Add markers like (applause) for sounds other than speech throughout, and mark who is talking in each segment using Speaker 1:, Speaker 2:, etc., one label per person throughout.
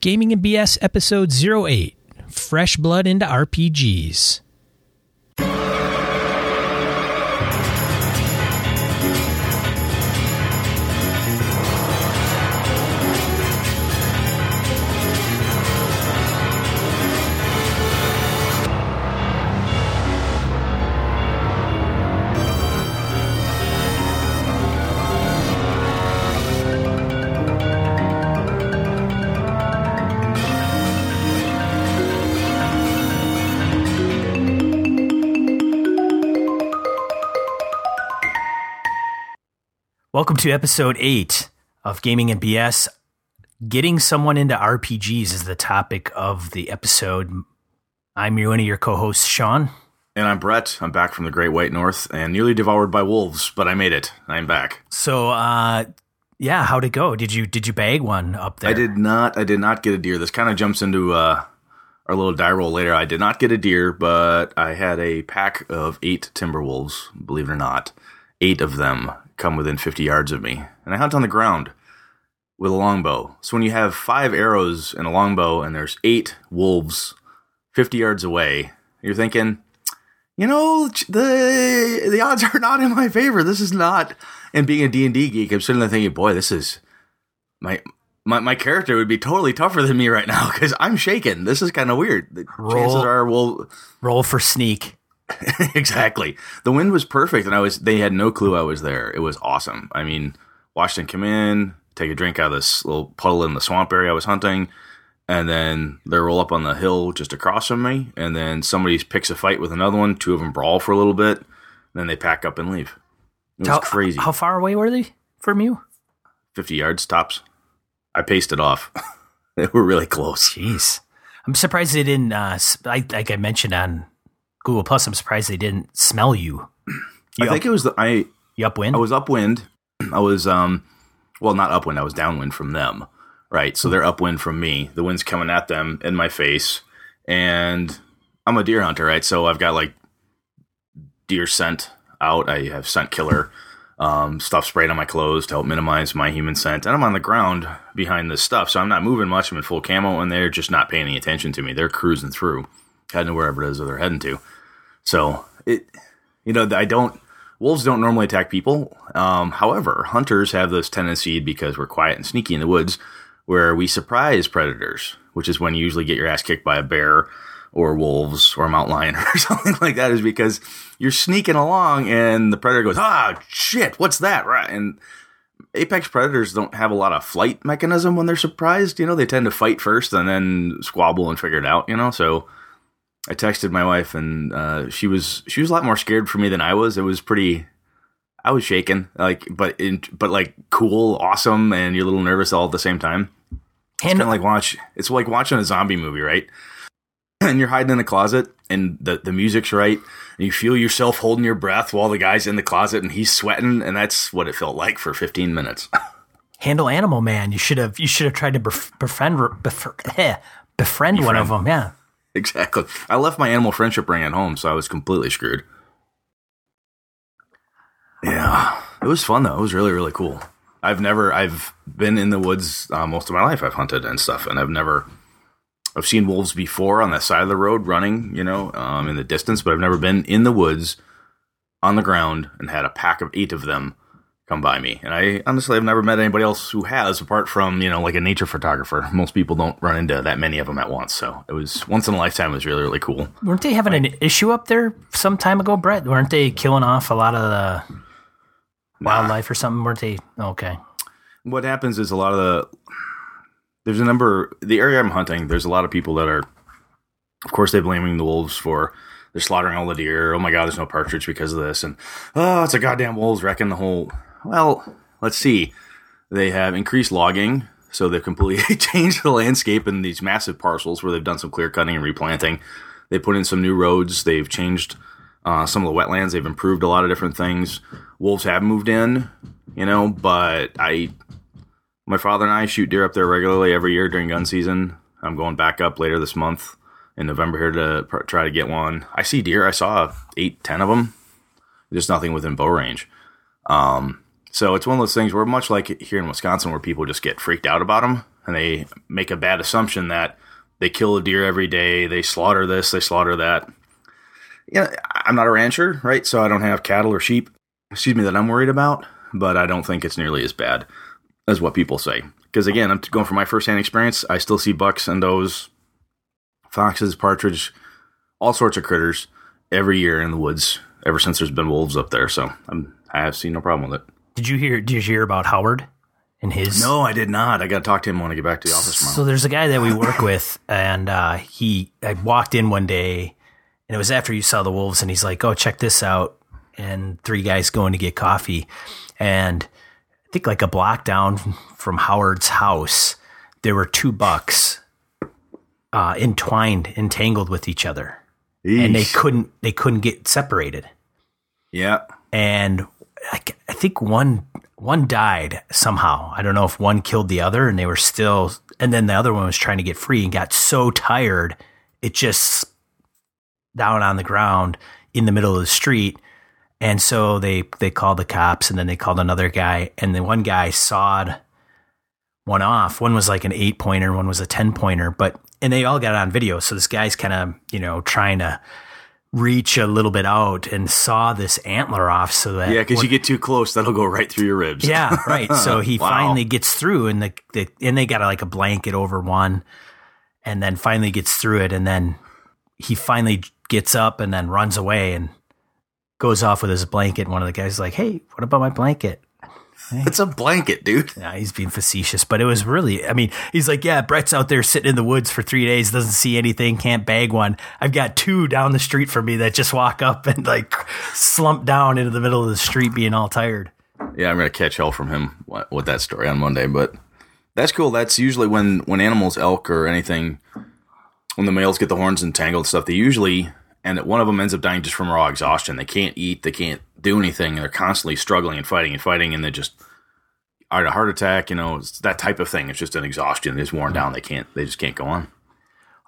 Speaker 1: Gaming and BS episode 08 Fresh Blood into RPGs. Welcome to episode 8 of Gaming and BS. Getting someone into RPGs is the topic of the episode. I'm your, one of your co hosts, Sean.
Speaker 2: And I'm Brett. I'm back from the Great White North and nearly devoured by wolves, but I made it. I'm back.
Speaker 1: So, uh, yeah, how'd it go? Did you did you bag one up there?
Speaker 2: I did not. I did not get a deer. This kind of jumps into uh, our little die roll later. I did not get a deer, but I had a pack of eight timber wolves. Believe it or not, eight of them come within 50 yards of me, and I hunt on the ground with a longbow. So when you have five arrows and a longbow, and there's eight wolves 50 yards away, you're thinking, you know, the the odds are not in my favor. This is not. And being a D and D geek, I'm sitting there thinking, boy, this is my. My, my character would be totally tougher than me right now because I'm shaking. This is kind of weird. The
Speaker 1: Roll.
Speaker 2: chances are we'll
Speaker 1: Roll for sneak. (laughs)
Speaker 2: exactly. The wind was perfect, and I was. They had no clue I was there. It was awesome. I mean, Washington them come in, take a drink out of this little puddle in the swamp area I was hunting, and then they roll up on the hill just across from me, and then somebody picks a fight with another one. Two of them brawl for a little bit, then they pack up and leave. It was
Speaker 1: how,
Speaker 2: crazy.
Speaker 1: How far away were they from you?
Speaker 2: Fifty yards tops. I paced it off. (laughs) they were really close.
Speaker 1: Jeez. I'm surprised they didn't, uh, I, like I mentioned on Google Plus, I'm surprised they didn't smell you. You,
Speaker 2: I
Speaker 1: up,
Speaker 2: think it was the I.
Speaker 1: you upwind?
Speaker 2: I was upwind. I was um well not upwind, I was downwind from them. Right. So they're upwind from me. The wind's coming at them in my face. And I'm a deer hunter, right? So I've got like deer scent out. I have scent killer um, stuff sprayed on my clothes to help minimize my human scent. And I'm on the ground behind this stuff. So I'm not moving much. I'm in full camo and they're just not paying any attention to me. They're cruising through, heading to wherever it is that they're heading to. So it you know, I don't wolves don't normally attack people. Um, however, hunters have this tendency because we're quiet and sneaky in the woods, where we surprise predators, which is when you usually get your ass kicked by a bear or wolves or a mountain lion (laughs) or something like that. Is because you're sneaking along and the predator goes, "Ah, shit, what's that?" Right, and apex predators don't have a lot of flight mechanism when they're surprised. You know, they tend to fight first and then squabble and figure it out. You know, so I texted my wife, and uh, she was she was a lot more scared for me than I was. It was pretty. I was shaken, like, but in, but like cool, awesome, and you're a little nervous all at the same time. It's kind of like watch. It's like watching a zombie movie, right? (clears throat) And you're hiding in a closet, and the the music's right, and you feel yourself holding your breath while the guy's in the closet and he's sweating, and that's what it felt like for 15 minutes. (laughs)
Speaker 1: handle animal man. You should have you should have tried to bef- befriend bef- eh, (laughs) befriend one of them. Yeah.
Speaker 2: Exactly. I left my animal friendship ring at home, so I was completely screwed. Yeah, it was fun though. It was really really cool. I've never I've been in the woods uh, most of my life. I've hunted and stuff, and I've never I've seen wolves before on the side of the road running, you know, um, in the distance, but I've never been in the woods on the ground and had a pack of eight of them come by me. And I honestly have never met anybody else who has, apart from you know like a nature photographer. Most people don't run into that many of them at once, so it was once in a lifetime. It was really really cool.
Speaker 1: Weren't they having an issue up there some time ago, Brett? Weren't they killing off a lot of the wildlife or something? Weren't they? Okay.
Speaker 2: what happens is a lot of the there's a number the area I'm hunting. There's a lot of people that are, of course, they're blaming the wolves for they're slaughtering all the deer. Oh my god, there's no partridge because of this, and oh, it's a goddamn wolves wrecking the whole. Well, let's see. They have increased logging, so they've completely (laughs) changed the landscape in these massive parcels where they've done some clear cutting and replanting. They put in some new roads. They've changed uh, some of the wetlands. They've improved a lot of different things. Wolves have moved in, you know, but I my father and I shoot deer up there regularly every year during gun season. I'm going back up later this month in November here to try to get one. I see deer. I saw eight, ten of them. There's nothing within bow range. Um, so it's one of those things where much like here in Wisconsin, where people just get freaked out about them. and they make a bad assumption that they kill a deer every day, they slaughter this, they slaughter that. Yeah, I'm not a rancher, right? So I don't have cattle or sheep, excuse me, that I'm worried about, but I don't think it's nearly as bad as what people say. Because again, I'm going from my firsthand experience, I still see bucks and those foxes, partridge, all sorts of critters every year in the woods ever since there's been wolves up there. So I'm, I have seen no problem with it.
Speaker 1: Did you hear? Did you hear about Howard and his?
Speaker 2: No, I did not. I got to talk to him when I get back to the office tomorrow.
Speaker 1: So there's a guy that we work with, and uh, he I walked in one day, and it was after you saw the wolves, and he's like, "Oh, check this out!" And three guys going to get coffee, and I think like a block down from Howard's house, there were two bucks uh, entwined, entangled with each other, and they couldn't they couldn't get separated.
Speaker 2: yeah.
Speaker 1: and I, I think one one died somehow. I don't know if one killed the other, and they were still, and then the other one was trying to get free and got so tired it just down on the ground in the middle of the street. And so they they called the cops, and then they called another guy, and the one guy sawed one off. One was like an eight pointer, one was a ten pointer, but and they all got it on video. So this guy's kind of you know trying to reach a little bit out and saw this antler off so that
Speaker 2: Yeah, because you get too close, that'll go right through your ribs.
Speaker 1: yeah right so (laughs) he
Speaker 2: Wow.
Speaker 1: finally gets through and the, the and they got like a blanket over one and then finally gets through it and then he finally gets up and then runs away and goes off with his blanket and one of the guys is like hey what about my blanket
Speaker 2: It's a blanket, dude.
Speaker 1: yeah, he's being facetious, but it was really, I mean, he's like, yeah, Brett's out there sitting in the woods for three days, doesn't see anything, can't bag one. I've got two down the street from me that just walk up and like slump down into the middle of the street being all tired.
Speaker 2: Yeah, I'm gonna catch hell from him with that story on Monday, but that's cool. That's usually when when animals, elk or anything, when the males get the horns entangled and stuff, they usually and one of them ends up dying just from raw exhaustion. They can't eat, they can't do anything, and they're constantly struggling and fighting and fighting, and they just are a heart attack. You know, it's that type of thing. It's just an exhaustion. They're worn down. They can't. They just can't go on.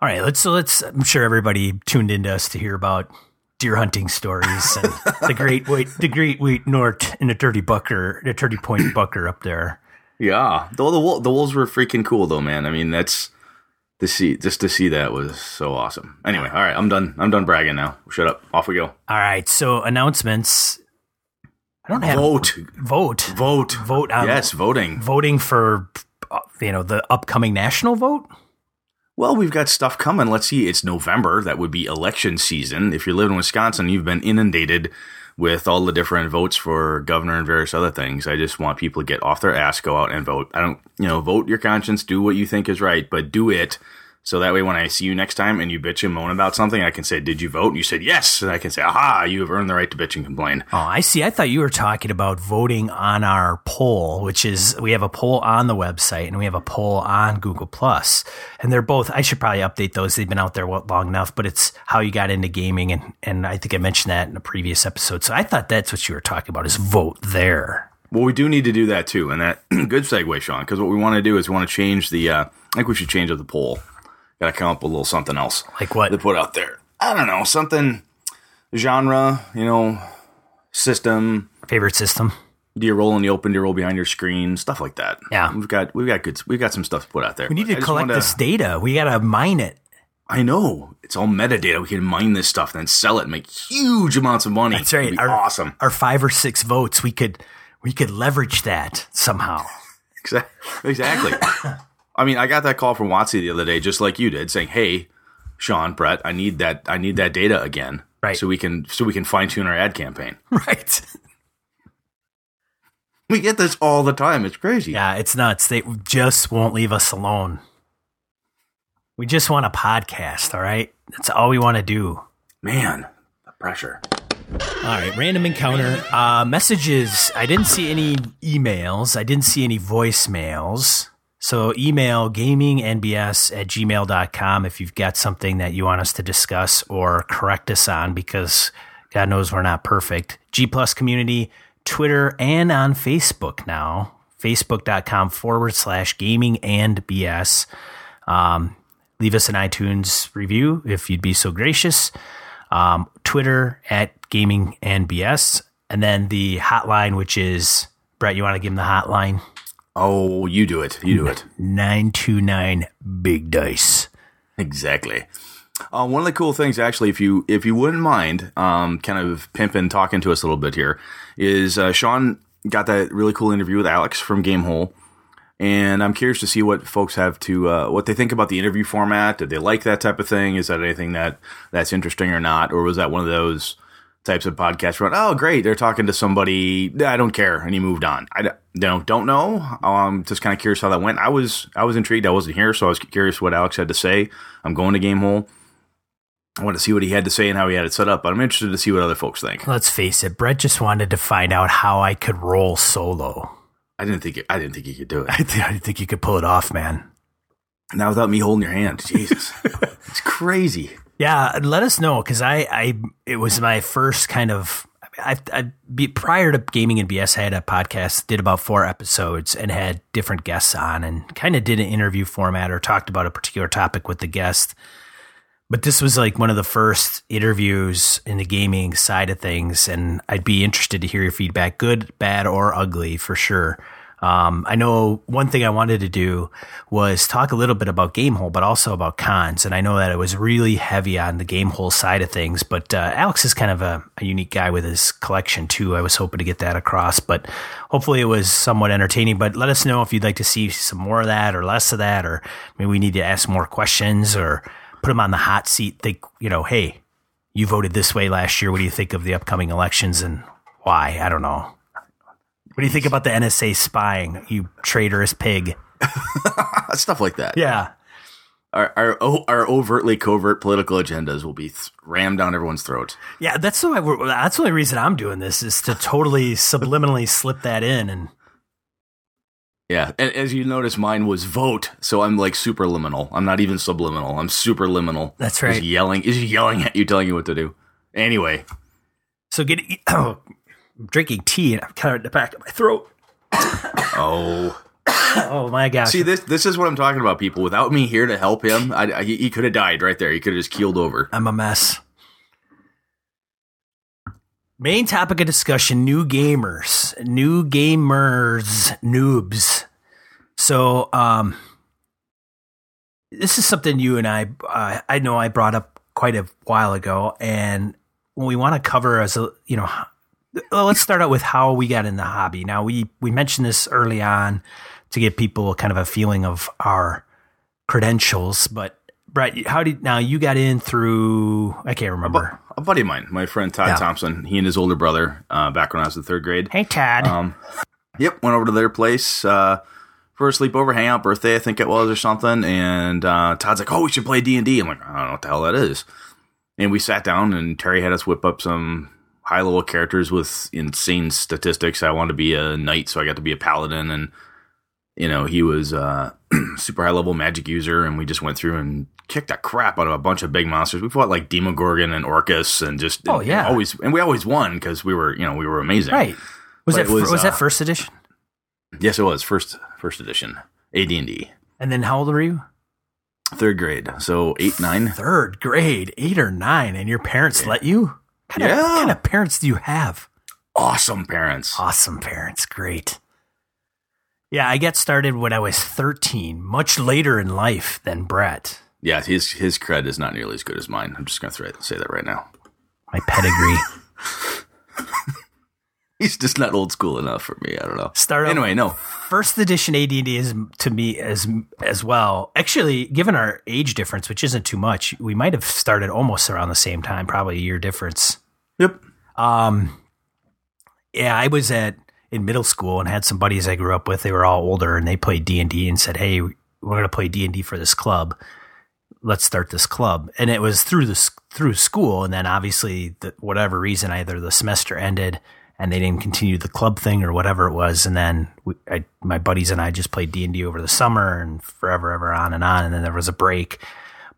Speaker 1: All right, let's, so let's, I'm sure everybody tuned into us to hear about deer hunting stories and (laughs) the great wait, the great wait north and the dirty bucker, the dirty point bucker up there.
Speaker 2: Yeah, though the wol- the wolves were freaking cool though, man. I mean, that's to see just to see that was so awesome. Anyway, all right, I'm done. I'm done bragging now. Shut up. Off we go.
Speaker 1: All right, so announcements. I don't have
Speaker 2: Vote,
Speaker 1: vote,
Speaker 2: vote,
Speaker 1: vote on
Speaker 2: yes, voting.
Speaker 1: voting for uh, you know the upcoming national vote.
Speaker 2: Well, we've got stuff coming. Let's see. It's November. That would be election season. If you live in Wisconsin, you've been inundated with all the different votes for governor and various other things. I just want people to get off their ass, go out and vote. I don't, you know, vote your conscience, do what you think is right, but do it. So that way, when I see you next time and you bitch and moan about something, I can say, "Did you vote?" And you said yes, and I can say, "Aha! You have earned the right to bitch and complain."
Speaker 1: Oh, I see. I thought you were talking about voting on our poll, which is we have a poll on the website and we have a poll on Google Plus, and they're both. I should probably update those. They've been out there long enough, but it's how you got into gaming, and and I think I mentioned that in a previous episode. So I thought that's what you were talking about is vote there.
Speaker 2: Well, we do need to do that too, and that (clears throat) good segue, Sean. Because what we want to do is we want to change the. Uh, I think we should change up the poll. Got to come up with a little something else.
Speaker 1: Like what?
Speaker 2: to put out there. I don't know something genre, you know, system.
Speaker 1: Favorite system?
Speaker 2: Do you roll in the open? Do you roll behind your screen? Stuff like that.
Speaker 1: Yeah.
Speaker 2: we've got we've got good we've got some stuff to put out there.
Speaker 1: We need to collect
Speaker 2: wanna-
Speaker 1: this data. We got to mine it.
Speaker 2: I know it's all metadata. We can mine this stuff, then sell it, and make huge amounts of money.
Speaker 1: That's right. Our-
Speaker 2: awesome.
Speaker 1: Our five or six votes, we could we could leverage that somehow. (laughs)
Speaker 2: Exa- Exactly. I mean, I got that call from Watsy the other day, just like you did, saying, "Hey, Sean, Brett, I need that. I need that data again,
Speaker 1: Right.
Speaker 2: So we can so we can fine tune our ad campaign. (laughs)
Speaker 1: Right.
Speaker 2: We get this all the time. It's crazy.
Speaker 1: Yeah, it's nuts. They just won't leave us alone. We just want a podcast, all right? That's all we want to do.
Speaker 2: Man, the pressure.
Speaker 1: All right, random encounter. Uh, messages. I didn't see any emails. I didn't see any voicemails. So email gamingnbs at gmail.com if you've got something that you want us to discuss or correct us on because God knows we're not perfect. G plus community, Twitter, and on Facebook now. Facebook.com forward slash gaming and BS. Um, leave us an iTunes review if you'd be so gracious. Um, Twitter at gaming and BS. And then the hotline, which is Brett, you want to give them the hotline?
Speaker 2: Oh, you do it. You do it.
Speaker 1: 929 Big Dice.
Speaker 2: Exactly. Uh, one of the cool things, actually, if you if you wouldn't mind, um, kind of pimping, talking to us a little bit here, is uh, Sean got that really cool interview with Alex from Gamehole, and I'm curious to see what folks have to uh, what they think about the interview format. Did they like that type of thing? Is that anything that that's interesting or not, or was that one of those types of podcasts where oh great they're talking to somebody I don't care and he moved on. I don't don't know. Um, just kind of curious how that went. I was I was intrigued. I wasn't here, so I was curious what Alex had to say. I'm going to Gamehole. I want to see what he had to say and how he had it set up, but I'm interested to see what other folks think.
Speaker 1: Let's face it, Brett just wanted to find out how I could roll solo.
Speaker 2: I didn't think I didn't think he could do it.
Speaker 1: I, (laughs) th- I didn't think you could pull it off, man.
Speaker 2: Now without me holding your hand, Jesus, (laughs) it's crazy.
Speaker 1: Yeah, let us know because I, I, it was my first kind of. I, I be, prior to gaming and BS, I had a podcast, did about four episodes, and had different guests on, and kind of did an interview format or talked about a particular topic with the guest. But this was like one of the first interviews in the gaming side of things, and I'd be interested to hear your feedback, good, bad, or ugly, for sure. Um, I know one thing I wanted to do was talk a little bit about Gamehole, but also about cons. And I know that it was really heavy on the Gamehole side of things, but uh, Alex is kind of a, a, unique guy with his collection too. I was hoping to get that across, but hopefully it was somewhat entertaining. But let us know if you'd like to see some more of that or less of that, or maybe we need to ask more questions or put them on the hot seat. Think, you know, hey, you voted this way last year. What do you think of the upcoming elections and why? I don't know. What do you think about the NSA spying, you traitorous pig? (laughs)
Speaker 2: Stuff like that.
Speaker 1: Yeah.
Speaker 2: Our, our oh, our overtly covert political agendas will be th- rammed down everyone's throats.
Speaker 1: Yeah, that's why. That's the only reason I'm doing this is to totally (laughs) subliminally slip that in and.
Speaker 2: Yeah, and as you notice, mine was vote, so I'm like super liminal. I'm not even subliminal. I'm super liminal.
Speaker 1: That's right.
Speaker 2: Is yelling is yelling at you, telling you what to do. Anyway,
Speaker 1: so get (clears throat) oh, drinking tea and I'm kind of in the back of my throat. (coughs)
Speaker 2: oh.
Speaker 1: oh my gosh!
Speaker 2: See this. This is what I'm talking about. People, without me here to help him, I, I, he could have died right there. He could have just keeled over.
Speaker 1: I'm a mess. Main topic of discussion: new gamers, new gamers, noobs. So, um, this is something you and I, uh, I know I brought up quite a while ago, and when we want to cover as a, you know, well, let's start out with how we got in the hobby. Now we we mentioned this early on to give people kind of a feeling of our credentials, but Brett, how did now you got in through? I can't remember.
Speaker 2: A, buddy of mine, my friend Todd yeah. Thompson. He and his older brother, uh, back when I was in third grade.
Speaker 1: Hey, Todd. Um,
Speaker 2: yep, went over to their place uh, for a sleepover, hangout, birthday, I think it was, or something. And uh, Todd's like, "Oh, we should play D and D." I'm like, "I don't know what the hell that is." And we sat down, and Terry had us whip up some high level characters with insane statistics. I wanted to be a knight, so I got to be a paladin, and you know he was a (clears throat) super high level magic user, and we just went through and kicked the crap out of a bunch of big monsters. We fought like Demogorgon and Orcus, and just
Speaker 1: oh yeah,
Speaker 2: and always and we always won because we were you know we were amazing.
Speaker 1: Right? Was but that was, was uh, that first edition?
Speaker 2: Yes, it was first first edition AD and D.
Speaker 1: And then how old were you?
Speaker 2: Third grade, so eight nine.
Speaker 1: Third grade, eight or nine, and your parents yeah. let you kind yeah. Of, what kind of parents do you have?
Speaker 2: Awesome parents.
Speaker 1: Awesome parents. Great. Yeah, I got started when I was 13, much later in life than Brett.
Speaker 2: Yeah, his his cred is not nearly as good as mine. I'm just going to say that right now.
Speaker 1: My pedigree. (laughs)
Speaker 2: He's just not old school enough for me. I don't know.
Speaker 1: Start
Speaker 2: anyway. No,
Speaker 1: first edition AD&D is to me as as well. Actually, given our age difference, which isn't too much, we might have started almost around the same time, probably a year difference.
Speaker 2: Yep.
Speaker 1: Um. Yeah, I was at in middle school and had some buddies I grew up with. They were all older and they played D and D and said, "Hey, we're going to play D and D for this club. Let's start this club." And it was through the through school, and then obviously, the, whatever reason, either the semester ended and they didn't continue the club thing or whatever it was. And then we, I, my buddies and I just played D and D over the summer and forever, ever on and on. And then there was a break.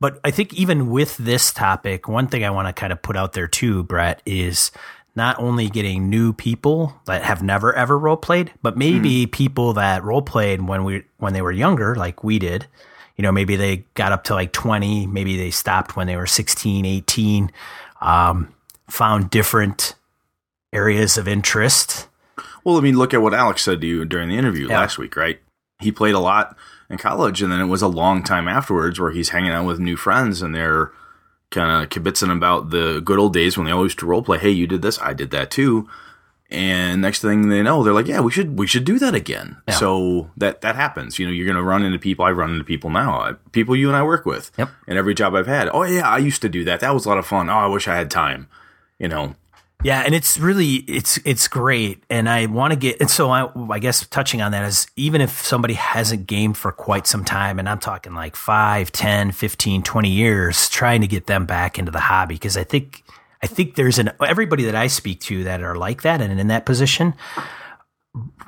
Speaker 1: But I think even with this topic, one thing I want to kind of put out there too, Brett, is not only getting new people that have never ever role played, but maybe mm. people that role played when we when they were younger, like we did. You know, maybe they got up to like 20, maybe they stopped when they were 16, 18, um, found different areas of interest.
Speaker 2: Well, I mean, look at what Alex said to you during the interview
Speaker 1: Yeah.
Speaker 2: last week, right? He played a lot in college, and then it was a long time afterwards where he's hanging out with new friends, and they're kind of kibitzing about the good old days when they always used to role play. Hey, you did this, I did that too. And next thing they know, they're like, "Yeah, we should we should do that again."
Speaker 1: Yeah.
Speaker 2: So that that happens. You know, you're going to run into people. I run into people now, uh, people you and I work with.
Speaker 1: Yep.
Speaker 2: And every job I've had, oh yeah, I used to do that. That was a lot of fun. Oh, I wish I had time. You know,
Speaker 1: Yeah, and it's really it's it's great, and I want to get and so I I guess touching on that is even if somebody hasn't gamed for quite some time, and I'm talking like 5, 10, 15, 20 years, trying to get them back into the hobby because I think I think there's an everybody that I speak to that are like that and in that position.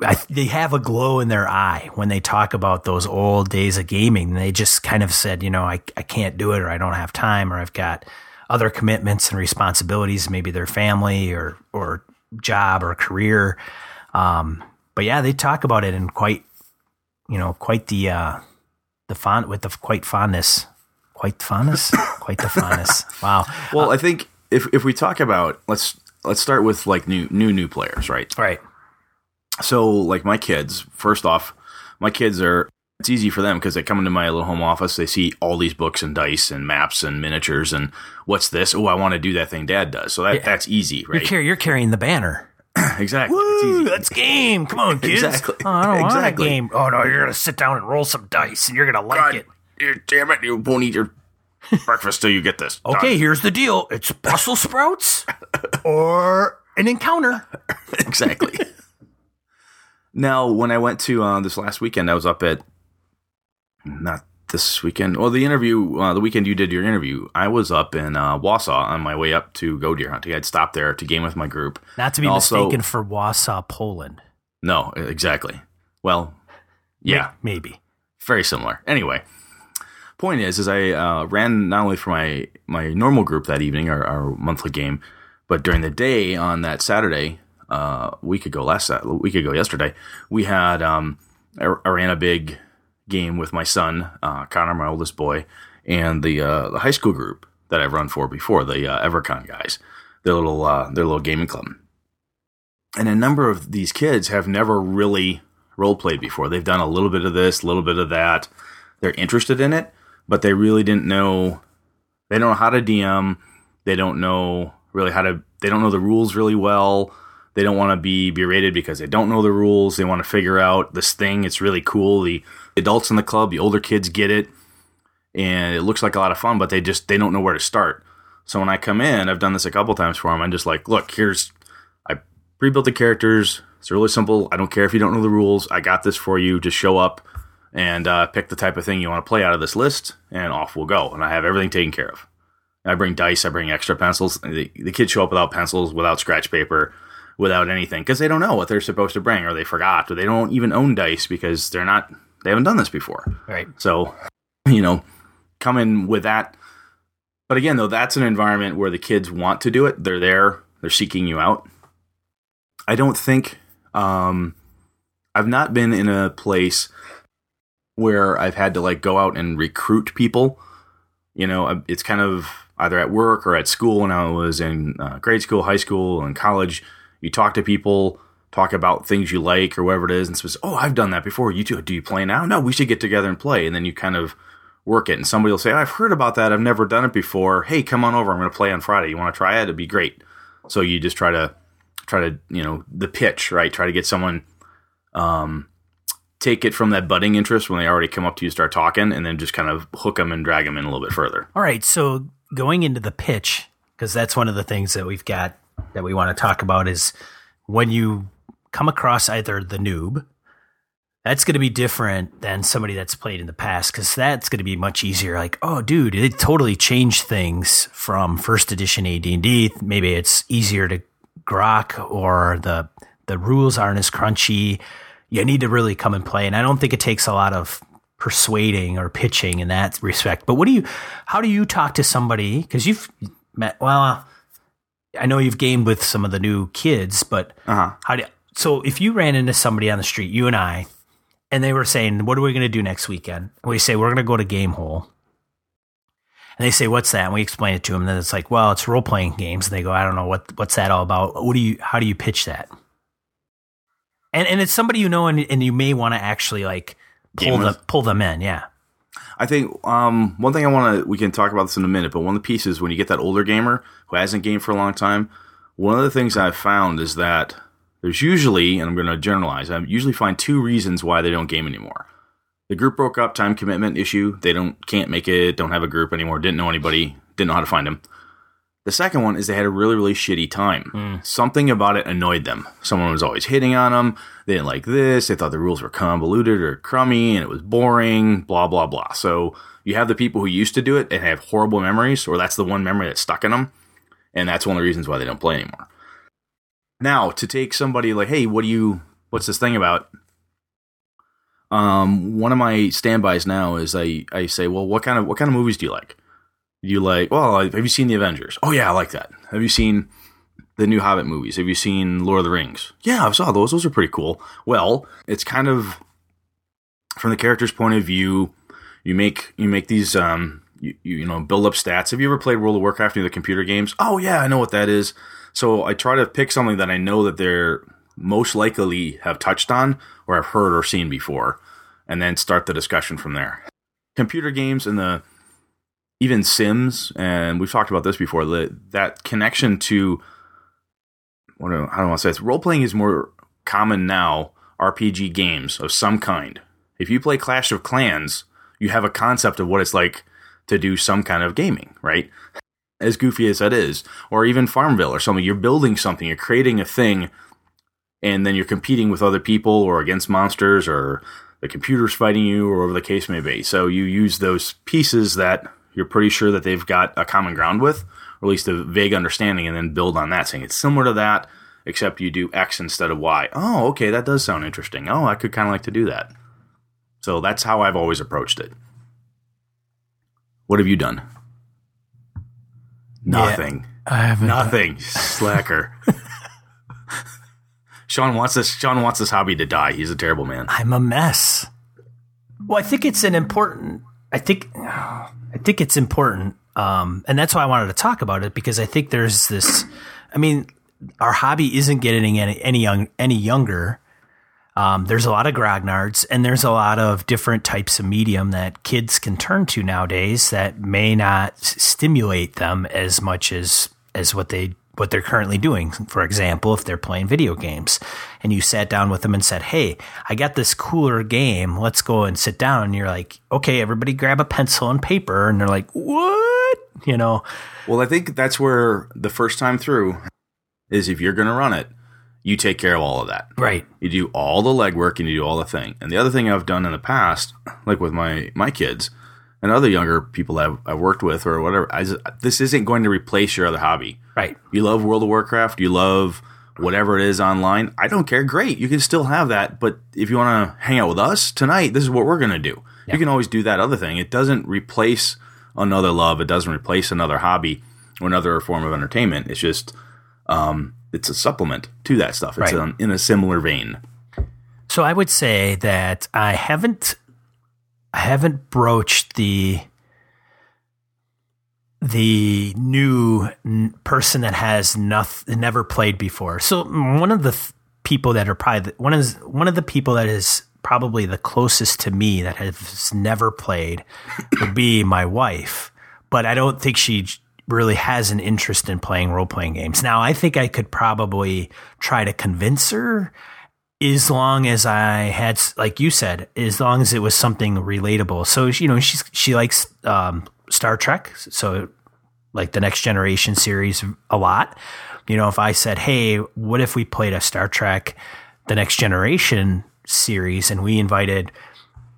Speaker 1: I, they have a glow in their eye when they talk about those old days of gaming. They just kind of said, you know, I, I can't do it or I don't have time or I've got other commitments and responsibilities, maybe their family or, or job or career. Um, but yeah, they talk about it in quite, you know, quite the, uh, the fond with the quite fondness, quite fondness, (coughs) quite the fondness. Wow.
Speaker 2: well, I think if if we talk about let's let's start with like new new new players, right?
Speaker 1: Right.
Speaker 2: So like my kids, first off, my kids are it's easy for them because they come into my little home office, they see all these books and dice and maps and miniatures and what's this? Oh, I want to do that thing Dad does. So that
Speaker 1: Yeah.
Speaker 2: that's easy,
Speaker 1: You're,
Speaker 2: right?
Speaker 1: car- you're carrying the banner. (clears throat)
Speaker 2: exactly. It's
Speaker 1: Woo,
Speaker 2: easy.
Speaker 1: let's game. Come on, kids.
Speaker 2: Exactly.
Speaker 1: Oh, I don't want a game. Oh no, you're gonna sit down and roll some dice, and you're gonna like
Speaker 2: God,
Speaker 1: it.
Speaker 2: you- damn it! You won't eat your breakfast till you get this. (laughs) done.
Speaker 1: Okay, here's the deal. It's Brussels sprouts (laughs) or an encounter.
Speaker 2: exactly. (laughs) now, when I went to uh, this last weekend, I was up at not this weekend. Well, the interview, uh, the weekend you did your interview, I was up in uh, Wausau on my way up to go deer hunting. I'd stopped there to game with my group.
Speaker 1: Not to be mistaken for Warsaw, Poland.
Speaker 2: No, exactly. Well, yeah,
Speaker 1: Maybe.
Speaker 2: very similar. Anyway, point is, is I uh, ran not only for my my normal group that evening, our, our monthly game, but during the day on that Saturday, uh, week ago, last week ago yesterday, we had um, I, I ran a big game with my son, uh, Connor, my oldest boy, and the uh, the high school group that I've run for before, the uh, Evercon guys, their little uh, their little gaming club. And a number of these kids have never really role played before. They've done a little bit of this, a little bit of that. They're interested in it, but they really didn't know. They don't know how to DM. They don't know really how to. They don't know the rules really well. They don't want to be berated because they don't know the rules. They want to figure out this thing. It's really cool. The adults in the club, the older kids get it, and it looks like a lot of fun, but they just they don't know where to start. So when I come in, I've done this a couple times for them. I'm just like, look, here's I pre-built the characters. It's really simple. I don't care if you don't know the rules. I got this for you. Just show up and uh, pick the type of thing you want to play out of this list, and off we'll go. And I have everything taken care of. I bring dice. I bring extra pencils. The, the kids show up without pencils, without scratch paper, without anything because they don't know what they're supposed to bring, or they forgot, or they don't even own dice because they're not. They haven't done this before.
Speaker 1: Right.
Speaker 2: So, you know, come in with that. But again, though, that's an environment where the kids want to do it. They're there. They're seeking you out. I don't think um, I've not been in a place where I've had to like go out and recruit people. You know, it's kind of either at work or at school when I was in uh, grade school, high school, and college. You talk to people, talk about things you like or whatever it is, and says, "Oh, I've done that before. You too? Do you play now? No, we should get together and play." And then you kind of work it, and somebody will say, "I've heard about that. I've never done it before. Hey, come on over. I'm going to play on Friday. You want to try it? It'd be great." So you just try to try to you know the pitch right. Try to get someone um, take it from that budding interest when they already come up to you, start talking, and then just kind of hook them and drag them in a little bit further.
Speaker 1: All right. So going into the pitch, because that's one of the things that we've got that we want to talk about is when you come across either the noob, that's going to be different than somebody that's played in the past because that's going to be much easier. Like, oh, dude, it totally changed things from first edition AD&D. Maybe it's easier to grok or the the rules aren't as crunchy. You need to really come and play, and I don't think it takes a lot of persuading or pitching in that respect. But what do you? How do you talk to somebody? Because you've met. Well, I know you've gamed with some of the new kids, but
Speaker 2: Uh huh.
Speaker 1: how do? So if you ran into somebody on the street, you and I, and they were saying, "What are we going to do next weekend?" And we say, "We're going to go to Game Hole." And they say, "What's that?" And we explain it to them. And then it's like, "Well, it's role playing games." And they go, "I don't know what what's that all about. What do you? How do you pitch that?" and and it's somebody you know, and and you may want to actually like pull
Speaker 2: Game
Speaker 1: the pull them in. Yeah,
Speaker 2: I think um, one thing I want to we can talk about this in a minute, but one of the pieces when you get that older gamer who hasn't gamed for a long time, one of the things I've found is that there's usually, and I'm going to generalize, I usually find two reasons why they don't game anymore. The group broke up, time commitment issue. They don't can't make it, don't have a group anymore, didn't know anybody, didn't know how to find them. The second one is they had a really, really shitty time. Hmm. Something about it annoyed them. Someone was always hitting on them. They didn't like this. They thought the rules were convoluted or crummy and it was boring, blah, blah, blah. So you have the people who used to do it and have horrible memories, or that's the one memory that's stuck in them. And that's one of the reasons why they don't play anymore. Now, to take somebody like, hey, what do you, what's this thing about? Um, one of my standbys now is I, I say, well, what kind of, what kind of movies do you like? you like well have you seen the avengers? Oh yeah i like that. Have you seen the new hobbit movies? Have you seen lord of the rings? Yeah i saw those. Those are pretty cool. Well it's kind of from the character's point of view you make you make these um you, you, you know build up stats. Have you ever played world of warcraft any of the computer games? Oh yeah i know what that is so i try to pick something that i know that they're most likely have touched on or have heard or seen before and then start the discussion from there computer games and the even Sims, and we've talked about this before. The, that connection to what do, I don't want to say it's role playing is more common now. RPG games of some kind. If you play Clash of Clans, you have a concept of what it's like to do some kind of gaming, right? As goofy as that is, or even Farmville or something. You're building something, you're creating a thing, and then you're competing with other people or against monsters or the computer's fighting you or whatever the case may be. So you use those pieces that you're pretty sure that they've got a common ground with, or at least a vague understanding, and then build on that, saying it's similar to that, except you do X instead of Y. Oh, okay, that does sound interesting. Oh, I could kind of like to do that. So that's how I've always approached it. What have you done? Nothing.
Speaker 1: I haven't.
Speaker 2: Nothing. (laughs) Slacker. Sean wants this. Sean wants this hobby to die. He's a terrible man.
Speaker 1: I'm a mess. Well, I think it's an important. I think. I think it's important, um, and that's why I wanted to talk about it because I think there's this. I mean, our hobby isn't getting any any young any younger. Um, there's a lot of grognards, and there's a lot of different types of medium that kids can turn to nowadays that may not stimulate them as much as as what they what they're currently doing. For example, if they're playing video games, and you sat down with them and said, "Hey, I got this cooler game. Let's go and sit down." And you're like, "Okay, everybody, grab a pencil and paper," and they're like, "What?" You know,
Speaker 2: Well, I think that's where the first time through is if you're going to run it, you take care of all of that.
Speaker 1: right?
Speaker 2: You do all the legwork and you do all the thing. And the other thing I've done in the past, like with my my kids and other younger people I've, I've worked with or whatever, I just, this isn't going to replace your other hobby.
Speaker 1: Right.
Speaker 2: You love World of Warcraft, you love whatever it is online. I don't care. Great, you can still have that. But if you want to hang out with us tonight, this is what we're going to do. You can always do that other thing. It doesn't replace another love. It doesn't replace another hobby or another form of entertainment. It's just um, it's a supplement to that stuff. It's
Speaker 1: Right.
Speaker 2: in a similar vein.
Speaker 1: So I would say that I haven't I haven't broached the the new n- person that has nothing never played before. So one of the th- people that are probably the, one is one of the people that is probably the closest to me that has never played would be my wife. But I don't think she really has an interest in playing role playing games. Now, I think I could probably try to convince her as long as I had, like you said, as long as it was something relatable. So you know, she's she likes um, Star Trek, so like the Next Generation series a lot. You know, if I said, "Hey, what if we played a Star Trek, the Next Generation series, and we invited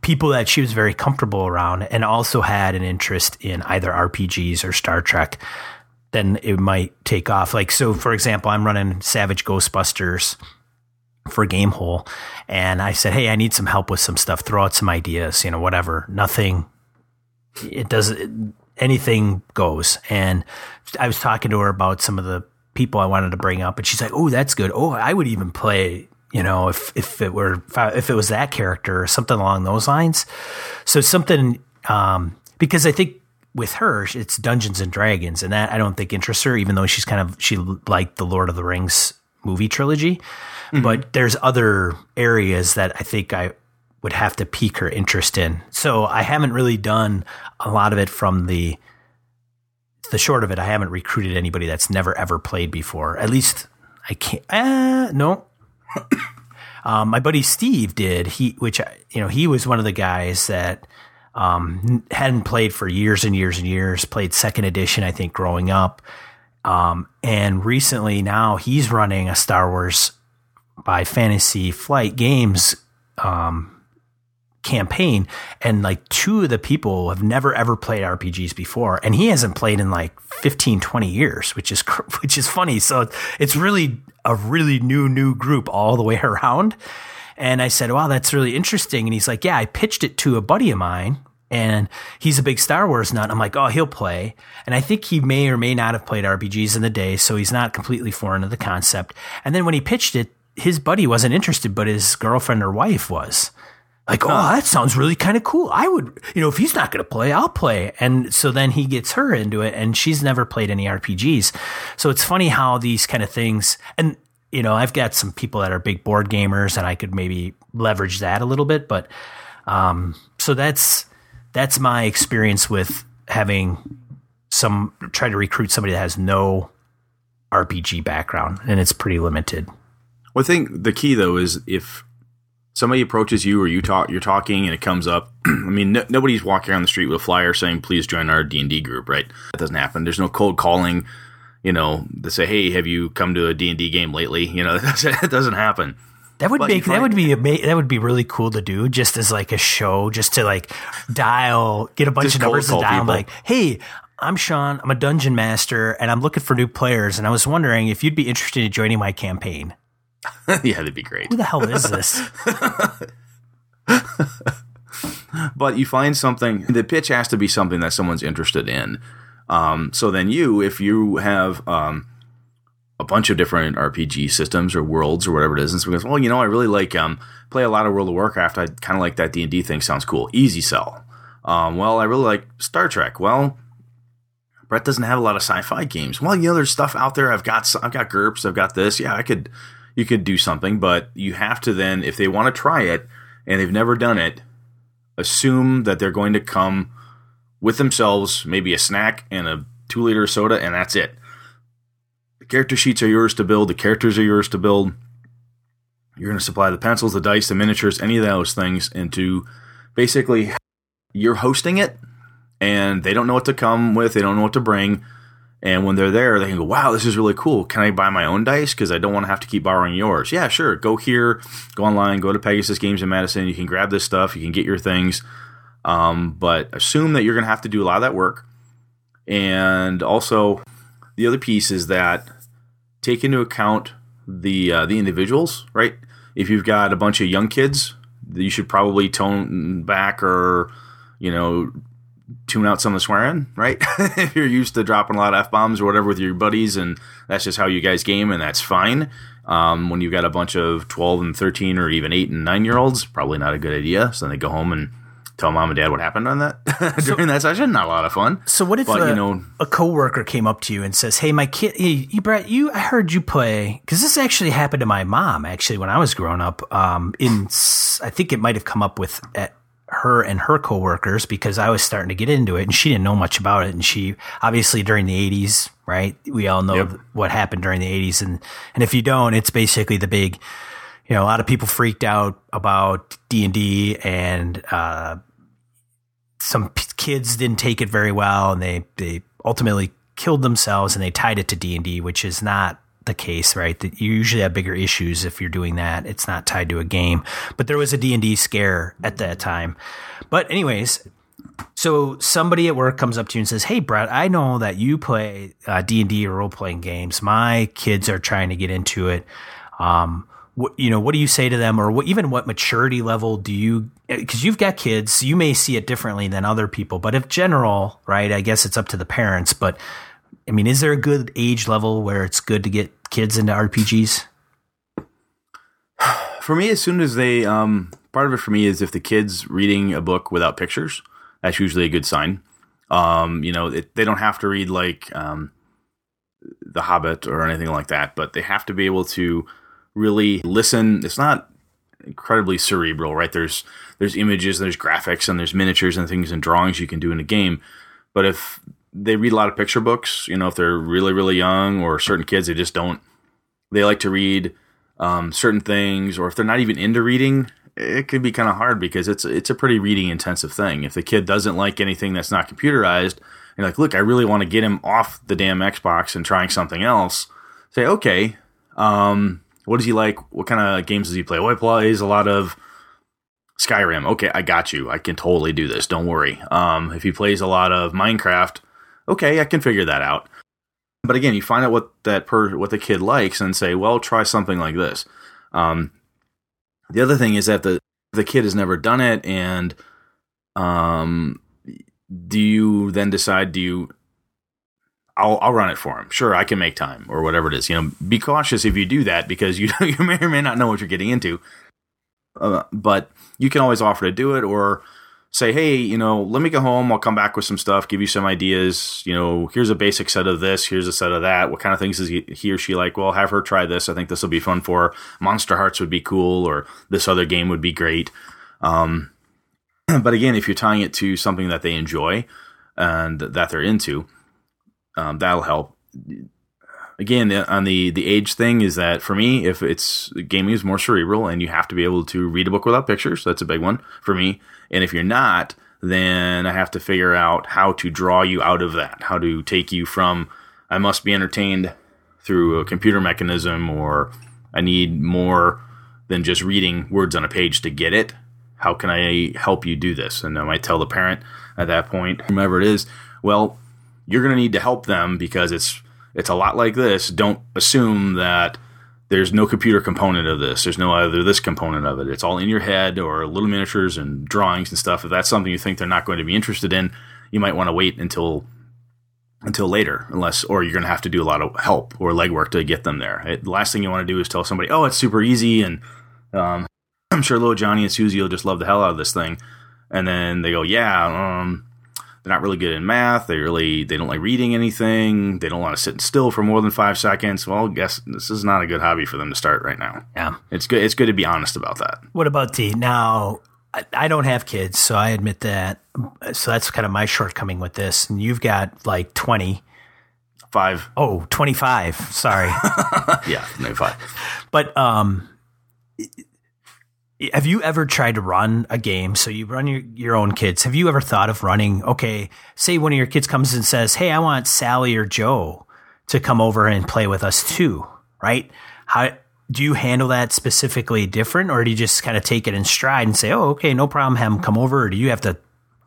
Speaker 1: people that she was very comfortable around, and also had an interest in either RPGs or Star Trek." Then it might take off. Like so, for example, I'm running Savage Ghostbusters for Gamehole, and I said, "Hey, I need some help with some stuff. Throw out some ideas, you know, whatever. Nothing. It doesn't. Anything goes." And I was talking to her about some of the people I wanted to bring up, and she's like, "Oh, that's good. Oh, I would even play." You know, if if it were if, it was that character or something along those lines, so something um, because I think with her it's Dungeons and Dragons, and that I don't think interests her, even though she's kind of she liked the Lord of the Rings movie trilogy. But there's other areas that I think I would have to pique her interest in. So I haven't really done a lot of it from the the short of it. I haven't recruited anybody that's never ever played before. At least I can't. Uh, no. Um, my buddy Steve did. He, which you know, he was one of the guys that um, hadn't played for years and years and years. Played second edition, I think, growing up. Um, and recently, now he's running a Star Wars by Fantasy Flight Games um, campaign, and like two of the people have never ever played RPGs before, and he hasn't played in like 15, 20 years, which is (laughs) which is funny. So it's really a really new new group all the way (laughs) around. And I said, "Wow, that's really interesting." And he's like, "Yeah, I pitched it to a buddy of mine." And he's a big Star Wars nut. I'm like, oh, he'll play. And I think he may or may not have played RPGs in the day, so he's not completely foreign to the concept. And then when he pitched it, his buddy wasn't interested, but his girlfriend or wife was. Like, oh, that sounds really kind of cool. I would, you know, if he's not going to play, I'll play. And so then he gets her into it, and she's never played any RPGs. So it's funny how these kind of things, and, you know, I've got some people that are big board gamers, and I could maybe leverage that a little bit. But, um, so that's, that's my experience with having some, try to recruit somebody that has no RPG background, and it's pretty limited.
Speaker 2: Well, I think the key though is if somebody approaches you or you talk, you're talking and it comes up. (clears throat) I mean, no, nobody's walking around the street with a flyer saying, "Please join our D and D group." Right? That doesn't happen. There's no cold calling. You know, to say, "Hey, have you come to a D and D game lately?" (laughs) You know, (laughs) that doesn't, happen.
Speaker 1: That would
Speaker 2: But
Speaker 1: make that would be (laughs) ama- that would be really cool to do just as like a show, just to like dial, get a bunch of numbers and dial. Like, hey, I'm Sean. I'm a dungeon master, and I'm looking for new players. And I was wondering if you'd be interested in joining my campaign. (laughs)
Speaker 2: yeah, that'd be great.
Speaker 1: Who the hell is this? (laughs)
Speaker 2: but you find something the pitch has to be something that someone's interested in um, so then you if you have um, a bunch of different rpg systems or worlds or whatever it is and so goes well you know i really like um, play a lot of world of warcraft i kind of like that d&d thing sounds cool easy sell um, well i really like star trek well Brett doesn't have a lot of sci-fi games. Well, you know, there's stuff out there. I've got I've got GURPS. I've got this. Yeah, I could you could do something, but you have to then if they want to try it and they've never done it, assume that they're going to come with themselves, maybe a snack and a two liter soda, and that's it. The character sheets are yours to build. The characters are yours to build. You're going to supply the pencils, the dice, the miniatures, any of those things, and to basically you're hosting it and they don't know what to come with. They don't know what to bring. And when they're there, they can go, wow, this is really cool. Can I buy my own dice? Because I don't want to have to keep borrowing yours. Yeah, sure. Go here, go online, go to Pegasus Games in Madison. You can grab this stuff. You can get your things. Um, but assume that you're going to have to do a lot of that work. And also, the other piece is that take into account the uh, the individuals, right? If you've got a bunch of young kids, you should probably tone back or, you know, tune out some of the swearing, right? (laughs) if you're used to dropping a lot of f bombs or whatever with your buddies, and that's just how you guys game, and that's fine. Um, when you've got a bunch of 12 and 13 or even 8 and 9 year olds, probably not a good idea. So then they go home and tell mom and dad what happened on that (laughs) during that session. Not a lot of fun.
Speaker 1: So what if
Speaker 2: But,
Speaker 1: a,
Speaker 2: you know-
Speaker 1: a coworker came up to you and says, "Hey, my kid, hey, you, Brett, you, I heard you play because this actually happened to my mom actually when I was growing up. Um, in I think it might have come up with at her and her coworkers because I was starting to get into it and she didn't know much about it. And she obviously during the '80s, right? We all know
Speaker 2: Yep.
Speaker 1: what happened during the '80s, and and if you don't, it's basically the big. You know, a lot of people freaked out about D and D and uh, some p- kids didn't take it very well and they, they ultimately killed themselves and they tied it to D&D, which is not the case, right? That you usually have bigger issues if you're doing that. It's not tied to a game, but there was a D&D scare at that time. But anyways, so somebody at work comes up to you and says, "Hey, Brett, I know that you play uh, D and D or role playing games. My kids are trying to get into it. Um, what you know, what do you say to them, or what even what maturity level do you? Because you've got kids, you may see it differently than other people. But if general, right? I guess it's up to the parents. But I mean, is there a good age level where it's good to get kids into RPGs?
Speaker 2: For me, as soon as they, um, part of it for me is if the kid's reading a book without pictures, that's usually a good sign. Um, you know, it, they don't have to read like, um, The Hobbit or anything like that, but they have to be able to really listen. It's not incredibly cerebral, right? There's there's images, there's graphics, and there's miniatures and things and drawings you can do in a game. But if they read a lot of picture books, you know, if they're really really young or certain kids, they just don't. They like to read um, certain things, or if they're not even into reading, it could be kind of hard because it's it's a pretty reading intensive thing. If the kid doesn't like anything that's not computerized, you're like, look, I really want to get him off the damn Xbox and trying something else. Say, okay, um, what does he like? What kind of games does he play? Well, he plays a lot of Skyrim. Okay, I got you. I can totally do this. Don't worry. Um, if he plays a lot of Minecraft, okay, I can figure that out. But again, you find out what that per what the kid likes and say, well, try something like this. Um, the other thing is that the the kid has never done it, and um, do you then decide? Do you I'll I'll run it for him. Sure, I can make time or whatever it is. You know, be cautious if you do that because (laughs) you you may or may not know what you're getting into. Uh, but you can always offer to do it or say, hey, you know, let me go home. I'll come back with some stuff, give you some ideas. You know, here's a basic set of this. Here's a set of that. What kind of things is he, or she like? Well, have her try this. I think this will be fun for her. Monster Hearts would be cool, or this other game would be great. Um, (clears throat) but again, if you're tying it to something that they enjoy and that they're into, um, that'll help. Again, on the the age thing is that for me, if it's gaming is more cerebral and you have to be able to read a book without pictures, that's a big one for me. And if you're not, then I have to figure out how to draw you out of that, how to take you from I must be entertained through a computer mechanism or I need more than just reading words on a page to get it. How can I help you do this? And I might tell the parent at that point, whomever it is, well, you're going to need to help them because it's it's a lot like this. Don't assume that there's no computer component of this. There's no other this component of it. It's all in your head or little miniatures and drawings and stuff. If that's something you think they're not going to be interested in, you might want to wait until until later, unless or you're going to have to do a lot of help or legwork to get them there. It, the last thing you want to do is tell somebody, "Oh, it's super easy," and um, (clears throat) I'm sure little Johnny and Susie will just love the hell out of this thing, and then they go, "Yeah, um, they're not really good in math. They really they don't like reading anything. They don't want to sit still for more than five seconds. Well, I guess this is not a good hobby for them to start right now.
Speaker 1: Yeah,
Speaker 2: it's good. It's good to be honest about that.
Speaker 1: What about the now? I, I don't have kids, so I admit that. So that's kind of my shortcoming with this. And you've got like twenty.
Speaker 2: Five.
Speaker 1: Oh, 25. Sorry. (laughs)
Speaker 2: yeah, no five.
Speaker 1: But um have you ever tried to run a game? So you run your, your own kids. Have you ever thought of running? Okay, say one of your kids comes and says, Hey, I want Sally or Joe to come over and play with us too, right? How do you handle that specifically different or do you just kind of take it in stride and say, Oh, okay, no problem, have them come over? Or do you have to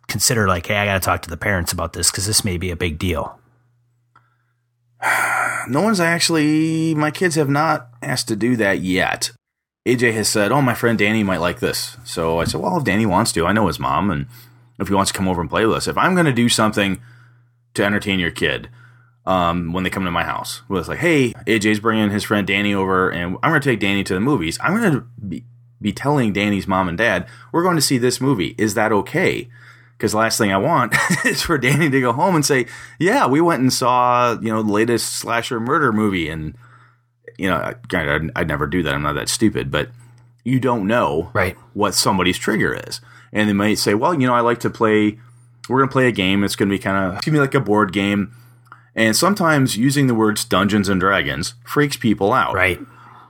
Speaker 1: consider like, Hey, I got to talk to the parents about this because this may be a big deal? (sighs)
Speaker 2: No one's actually, my kids have not asked to do that yet. AJ has said, "Oh, my friend Danny might like this." So I said, "Well, if Danny wants to, I know his mom, and if he wants to come over and play with us, if I'm going to do something to entertain your kid." Um, when they come to my house, well, it's like, hey, AJ's bringing his friend Danny over, and I'm going to take Danny to the movies. I'm going to be, be telling Danny's mom and dad, we're going to see this movie. Is that okay? Because last thing I want (laughs) is for Danny to go home and say, yeah, we went and saw, you know, the latest slasher murder movie, and you know, I'd, I'd never do that. I'm not that stupid, but you don't know
Speaker 1: right.
Speaker 2: what somebody's trigger is. And they might say, well, you know, I like to play, we're going to play a game. It's going to be kind of, it's going to be like a board game. And sometimes using the words Dungeons and Dragons freaks people out.
Speaker 1: Right.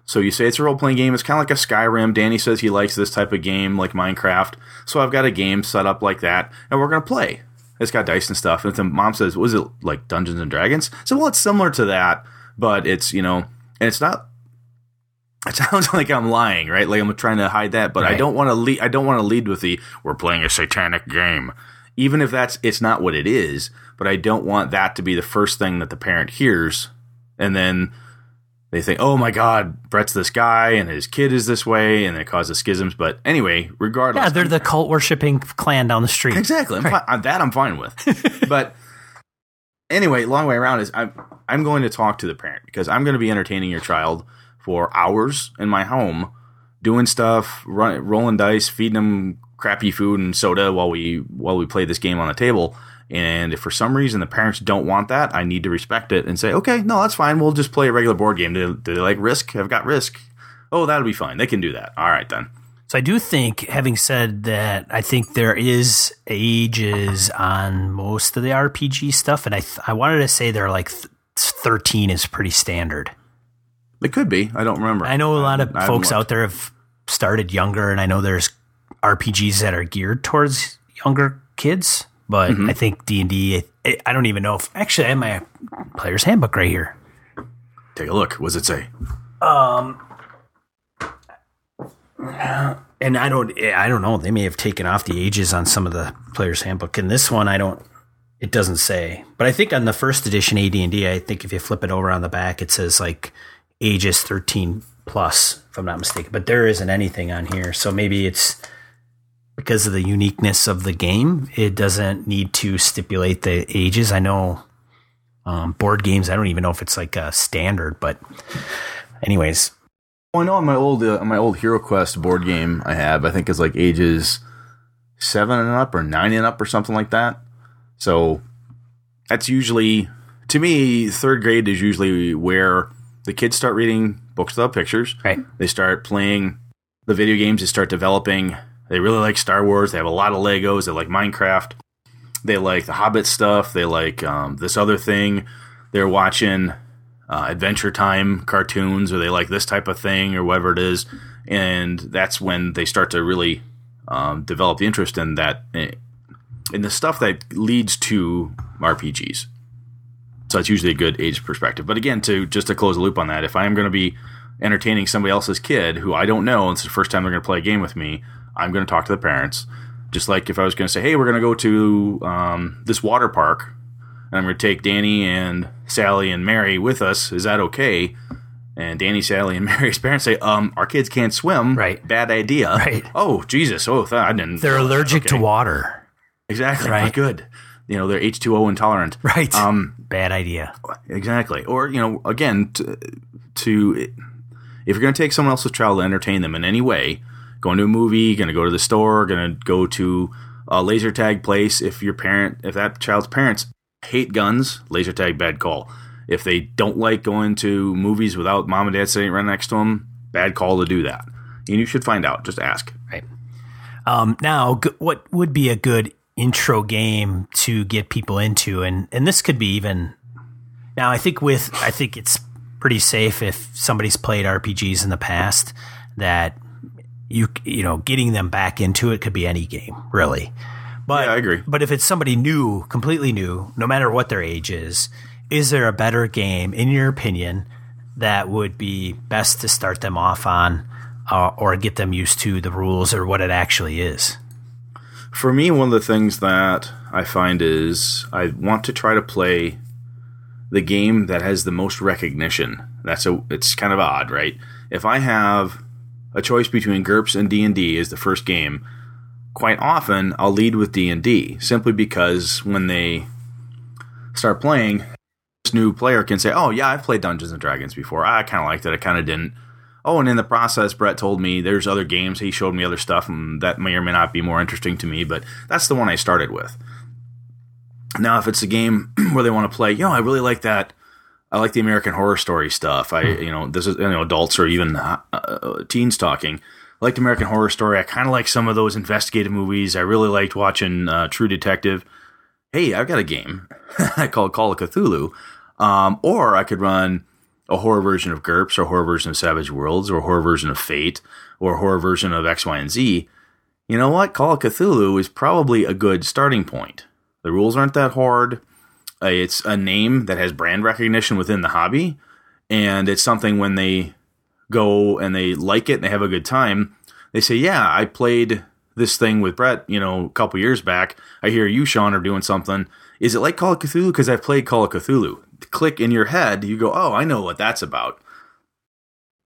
Speaker 2: So you say it's a role playing game. It's kind of like a Skyrim. Danny says he likes this type of game, like Minecraft. So I've got a game set up like that, and we're going to play. It's got dice and stuff. And then mom says, was it like Dungeons and Dragons? So, well, it's similar to that, but it's, you know, and it's not it (laughs) sounds like I'm lying, right? Like I'm trying to hide that, but right. I don't want to lead. I don't want to lead with the "we're playing a satanic game," even if that's it's not what it is. But I don't want that to be the first thing that the parent hears, and then they think, "Oh my God, Brett's this guy, and his kid is this way," and it causes schisms. But anyway, regardless,
Speaker 1: yeah, they're the cult worshiping clan down the street.
Speaker 2: Exactly, right. fi- that I'm fine with. (laughs) but anyway, long way around is I'm I'm going to talk to the parent because I'm going to be entertaining your child for hours in my home, doing stuff, run, rolling dice, feeding them crappy food and soda while we while we play this game on the table. And if for some reason the parents don't want that, I need to respect it and say, okay, no, that's fine. We'll just play a regular board game. Do, do they like Risk? I've got Risk. Oh, that'll be fine. They can do that. All right, then.
Speaker 1: So I do think, having said that, I think there is ages on most of the RPG stuff, and I th- I wanted to say they're like th- thirteen is pretty standard.
Speaker 2: It could be. I don't remember.
Speaker 1: I know a lot of
Speaker 2: I
Speaker 1: folks
Speaker 2: looked.
Speaker 1: out there have started younger, and I know there's RPGs that are geared towards younger kids. But
Speaker 2: Mm-hmm.
Speaker 1: I think D and D. I don't even know if actually I have my player's handbook right here.
Speaker 2: Take a look. What does it say?
Speaker 1: And I don't, I don't know. They may have taken off the ages on some of the players' handbook. In this one, I don't. It doesn't say, but I think on the first edition AD and D, I think if you flip it over on the back, it says like ages thirteen plus, if I'm not mistaken. But there isn't anything on here, so maybe it's because of the uniqueness of the game. It doesn't need to stipulate the ages. I know um, board games. I don't even know if it's like a standard, but anyways,
Speaker 2: Well, I know on my old uh, on my old Hero Quest board game I have, I think is like ages seven and up or nine and up or something like that. So that's usually to me third grade is usually where the kids start reading books without pictures.
Speaker 1: right.
Speaker 2: They start playing the video games. They start developing. They really like Star Wars. They have a lot of Legos. They like Minecraft. They like the Hobbit stuff. They like um, this other thing. They're watching uh, Adventure Time cartoons, or they like this type of thing, or whatever it is. And that's when they start to really um, develop the interest in that, eh, in the stuff that leads to RPGs. So it's usually a good age perspective. But again, to just to close the loop on that, if I am going to be entertaining somebody else's kid who I don't know, and it's the first time they're going to play a game with me, I'm going to talk to the parents. Just like if I was going to say, hey, we're going to go to um, this water park, I'm going to take Danny and Sally and Mary with us. Is that okay? And Danny, Sally, and (laughs) Mary's parents say, um, our kids can't swim.
Speaker 1: Right.
Speaker 2: Bad idea.
Speaker 1: Right.
Speaker 2: Oh, Jesus. Oh, th- I didn't.
Speaker 1: They're allergic to water.
Speaker 2: Exactly.
Speaker 1: Right.
Speaker 2: Not good. You know, they're H2O intolerant.
Speaker 1: Right.
Speaker 2: Um,
Speaker 1: Bad idea.
Speaker 2: Exactly. Or, you know, again, to, to if you're going to take someone else's child to entertain them in any way, going to a movie, going to go to the store, going to go to a laser tag place, if your parent, if that child's parents hate guns, laser tag bad call. If they don't like going to movies without mom and dad sitting right next to them, bad call to do that. And you should find out. Just ask.
Speaker 1: Right. Um, now, g- what would be a good intro game to get people into, and and this could be even. Now, I think with I think it's pretty safe if somebody's played RPGs in the past that you you know getting them back into it could be any game really. But
Speaker 2: Yeah, I agree.
Speaker 1: But if it's somebody new, completely new, no matter what their age is, is there a better game in your opinion that would be best to start them off on? Uh, or get them used to the rules or what it actually is.
Speaker 2: For me, one of the things that I find is I want to try to play the game that has the most recognition. That's a it's kind of odd, right? If I have a choice between GURPS and D&D as the first game, quite often I'll lead with D&D simply because when they start playing, this new player can say, "Oh, yeah, I've played Dungeons and Dragons before. I kind of liked it. I kind of didn't." Oh, and in the process, Brett told me there's other games. He showed me other stuff, and that may or may not be more interesting to me. But that's the one I started with. Now, if it's a game (clears throat) where they want to play, you know, I really like that. I like the American Horror Story stuff. I, you know, this is you know adults or even uh, uh, teens talking. Liked American Horror Story. I kind of like some of those investigative movies. I really liked watching uh, True Detective. Hey, I've got a game (laughs) called Call of Cthulhu, um, or I could run a horror version of GURPS, or a horror version of Savage Worlds, or a horror version of Fate, or a horror version of X, Y, and Z. You know what? Call of Cthulhu is probably a good starting point. The rules aren't that hard. Uh, it's a name that has brand recognition within the hobby, and it's something when they go and they like it and they have a good time, they say, "Yeah, I played this thing with Brett, you know, a couple years back. I hear you, Sean, are doing something. Is it like Call of Cthulhu? Because I've played Call of Cthulhu. Click in your head, you go, oh, I know what that's about.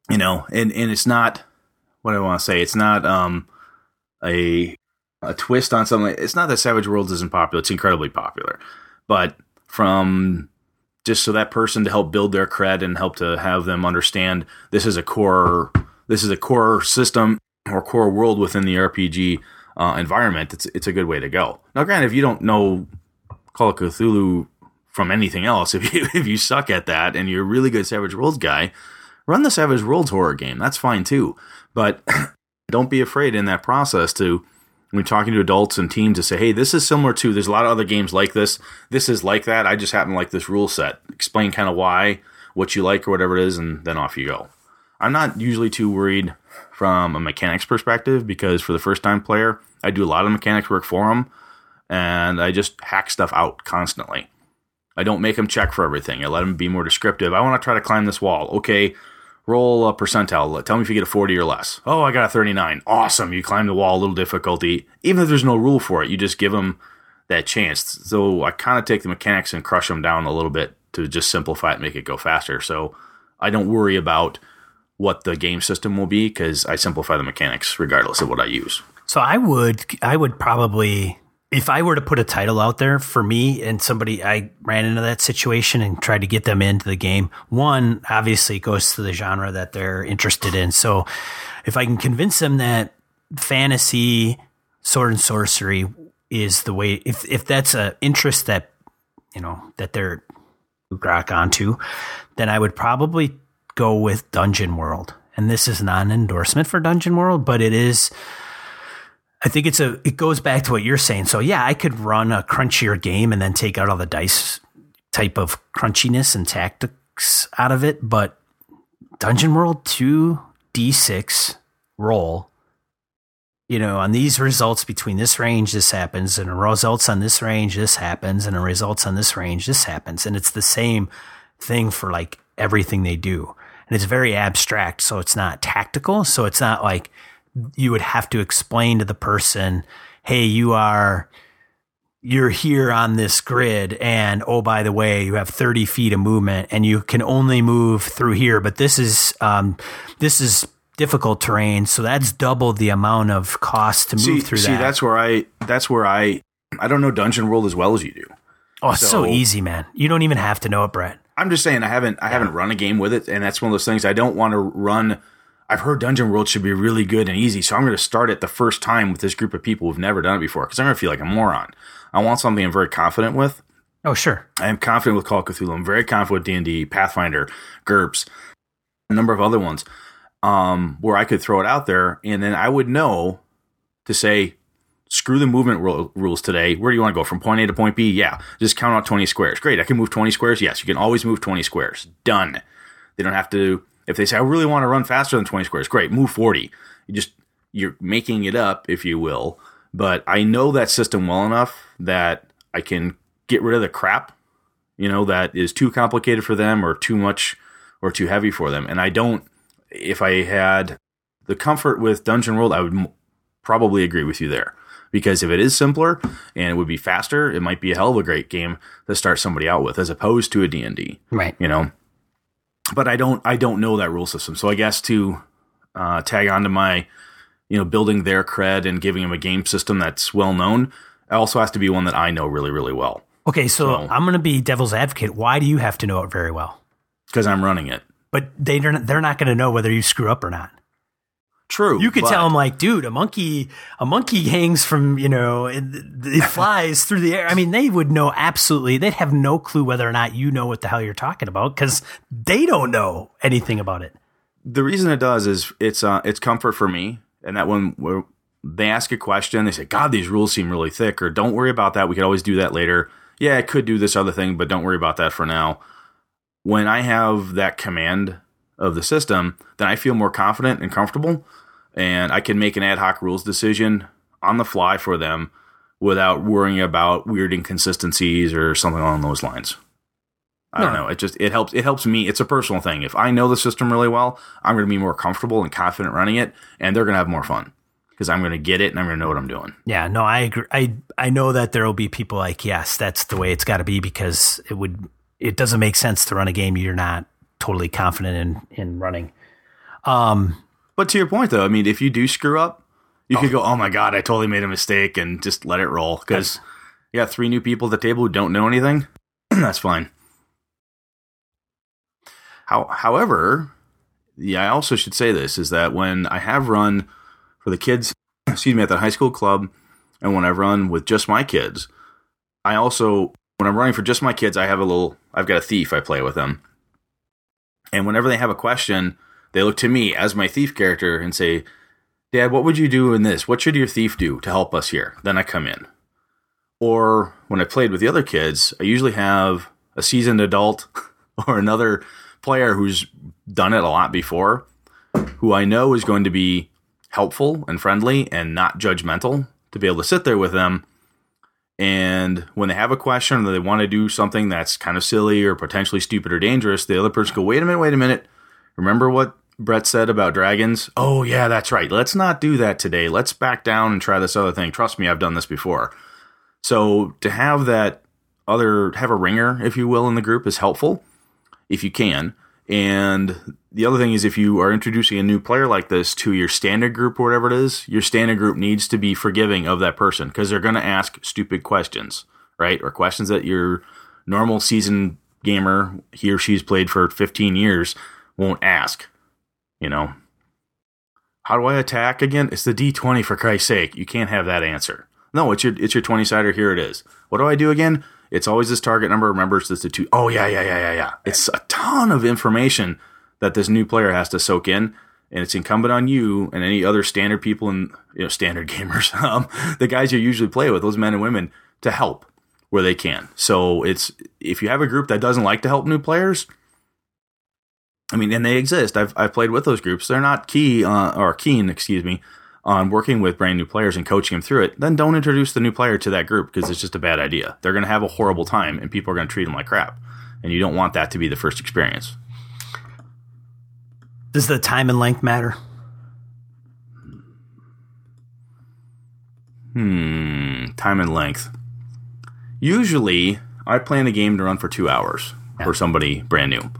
Speaker 2: You know, and and it's not what I want to say. It's not um a a twist on something. It's not that Savage Worlds isn't popular. It's incredibly popular, but from just so that person to help build their cred and help to have them understand this is a core this is a core system or core world within the RPG uh, environment. It's it's a good way to go. Now, granted, if you don't know Call of Cthulhu from anything else. (laughs) If you if you suck at that and you're a really good Savage Worlds guy, run the Savage Worlds horror game. That's fine too. But (clears throat) don't be afraid in that process to when you're talking to adults and teens to say, hey, this is similar to there's a lot of other games like this. This is like that. I just happen to like this rule set. Explain kind of why, what you like or whatever it is, and then off you go. I'm not usually too worried from a mechanics perspective because for the first time player, I do a lot of mechanics work for them and I just hack stuff out constantly. I don't make them check for everything. I let them be more descriptive. I want to try to climb this wall. Okay, roll a percentile. Tell me if you get a 40 or less. Oh, I got a 39. Awesome. You climb the wall, a little difficulty. Even if there's no rule for it, you just give them that chance. So I kind of take the mechanics and crush them down a little bit to just simplify it and make it go faster. So I don't worry about what the game system will be because I simplify the mechanics regardless of what I use.
Speaker 1: So I would I would probably if I were to put a title out there for me and somebody I ran into that situation and tried to get them into the game, one obviously goes to the genre that they're interested in. So if I can convince them that fantasy, sword and sorcery is the way, if if that's a interest that you know that they're rock onto, then I would probably go with Dungeon World. And this is not an endorsement for Dungeon World, but it is I think it's a it goes back to what you're saying. So yeah, I could run a crunchier game and then take out all the dice type of crunchiness and tactics out of it, but Dungeon World 2 D6 roll you know, on these results between this range, this happens, and results on this range, this happens, and results on this range, this happens. And it's the same thing for like everything they do. And it's very abstract. So it's not tactical. So it's not like you would have to explain to the person, hey, you are you're here on this grid and oh by the way you have 30 feet of movement and you can only move through here but this is um, this is difficult terrain so that's double the amount of cost to move
Speaker 2: see,
Speaker 1: through
Speaker 2: see,
Speaker 1: that
Speaker 2: that's where I that's where I I don't know Dungeon World as well as you do.
Speaker 1: oh it's so,
Speaker 2: so-
Speaker 1: easy man you don't even have to know it brett
Speaker 2: I'm just saying I haven't I haven't run a game with it, and that's one of those things I don't want to run. I've heard Dungeon World should be really good and easy, so I'm going to start it the first time with this group of people who've never done it before because I'm going to feel like a moron. I want something I'm very confident with.
Speaker 1: oh sure
Speaker 2: I am confident with Call of Cthulhu. I'm very confident with D and D, Pathfinder, GURPS, a number of other ones, um, where I could throw it out there, and then I would know to say, screw the movement ru- rules today. Where do you want to go from point A to point B? Yeah, just count out 20 squares. Great, I can move 20 squares. Yes, you can always move 20 squares. Done. They don't have to. If they say I really want to run faster than 20 squares, great, move 40. You just you're making it up, if you will. But I know that system well enough that I can get rid of the crap, you know, that is too complicated for them or too much or too heavy for them. And I don't. If I had the comfort with Dungeon World, I would m- probably agree with you there. Because if it is simpler and it would be faster, it might be a hell of a great game to start somebody out with, as opposed to a D and D
Speaker 1: right
Speaker 2: you know but i don't i don't know that rule system. So i guess to uh, tag on to my you know building their cred and giving them a game system that's well known it also has to be one that i know really really well.
Speaker 1: Okay so,
Speaker 2: So-
Speaker 1: i'm going to be devil's advocate. Why do you have to know it very well?
Speaker 2: Because i'm running it.
Speaker 1: But they they're not, they're not going to know whether you screw up or not
Speaker 2: true
Speaker 1: You could
Speaker 2: but-
Speaker 1: tell them like, dude, a monkey, a monkey (laughs) hangs from, you know, it, it (laughs) flies through the air. I mean, they would know absolutely. They'd have no clue whether or not you know what the hell you're talking about because they don't know anything about it.
Speaker 2: the reason it does is it's uh it's comfort for me and that when they ask a question they say god these rules seem really thick or don't worry about that we could always do that later yeah i could do this other thing but don't worry about that for now when i have that command of the system then i feel more confident and comfortable and i can make an ad hoc rules decision on the fly for them without worrying about weird inconsistencies or something along those lines I don't know. It just it helps. It helps me. It's a personal thing. If I know the system really well, I'm going to be more comfortable and confident running it, and they're going to have more fun because I'm going to get it and I'm going to know what I'm doing.
Speaker 1: Yeah, no, I agree. I I know that there will be people like, yes, that's the way it's got to be because it would. It doesn't make sense to run a game you're not totally confident in in running. Um,
Speaker 2: But to your point, though, I mean, if you do screw up, you could oh. go, "Oh my god, I totally made a mistake," and just let it roll because you got three new people at the table who don't know anything. (clears throat) That's fine. How, however, yeah, I also should say this is that when I have run for the kids, (clears throat) excuse me, at the high school club, and when I've run with just my kids, I also when I'm running for just my kids, I have a little, I've got a thief I play with them. And whenever they have a question, they look to me as my thief character and say, Dad, what would you do in this? What should your thief do to help us here? Then I come in. Or when I played with the other kids, I usually have a seasoned adult (laughs) or another player who's done it a lot before, who I know is going to be helpful and friendly and not judgmental to be able to sit there with them. And when they have a question or they want to do something that's kind of silly or potentially stupid or dangerous, the other person go, wait a minute, wait a minute. Remember what Brett said about dragons? Oh, yeah, that's right. Let's not do that today. Let's back down and try this other thing. Trust me, I've done this before. So to have that other, have a ringer, if you will, in the group is helpful if you can. And the other thing is, if you are introducing a new player like this to your standard group or whatever it is, your standard group needs to be forgiving of that person because they're going to ask stupid questions, right? Or questions that your normal season gamer, he or she's played for 15 years, won't ask. You know, how do I attack again? It's the D20 for Christ's sake. You can't have that answer. No, it's your it's your 20 sider. Here it is. What do I do again? It's always this target number. Remember, it's the two. Oh yeah, yeah, yeah, yeah, yeah. It's a ton of information that this new player has to soak in, and it's incumbent on you and any other standard people and you know standard (laughs) gamers, um, the guys you usually play with, those men and women, to help where they can. So it's if you have a group that doesn't like to help new players. I mean, and they exist. I've I've played with those groups. They're not key uh, or keen, excuse me, on working with brand new players and coaching them through it, then don't introduce the new player to that group because it's just a bad idea. They're going to have a horrible time and people are going to treat them like crap. And you don't want that to be the first experience.
Speaker 1: Does the time and length matter?
Speaker 2: Hmm, time and length. Usually, I plan a game to run for two hours yeah. for somebody brand new.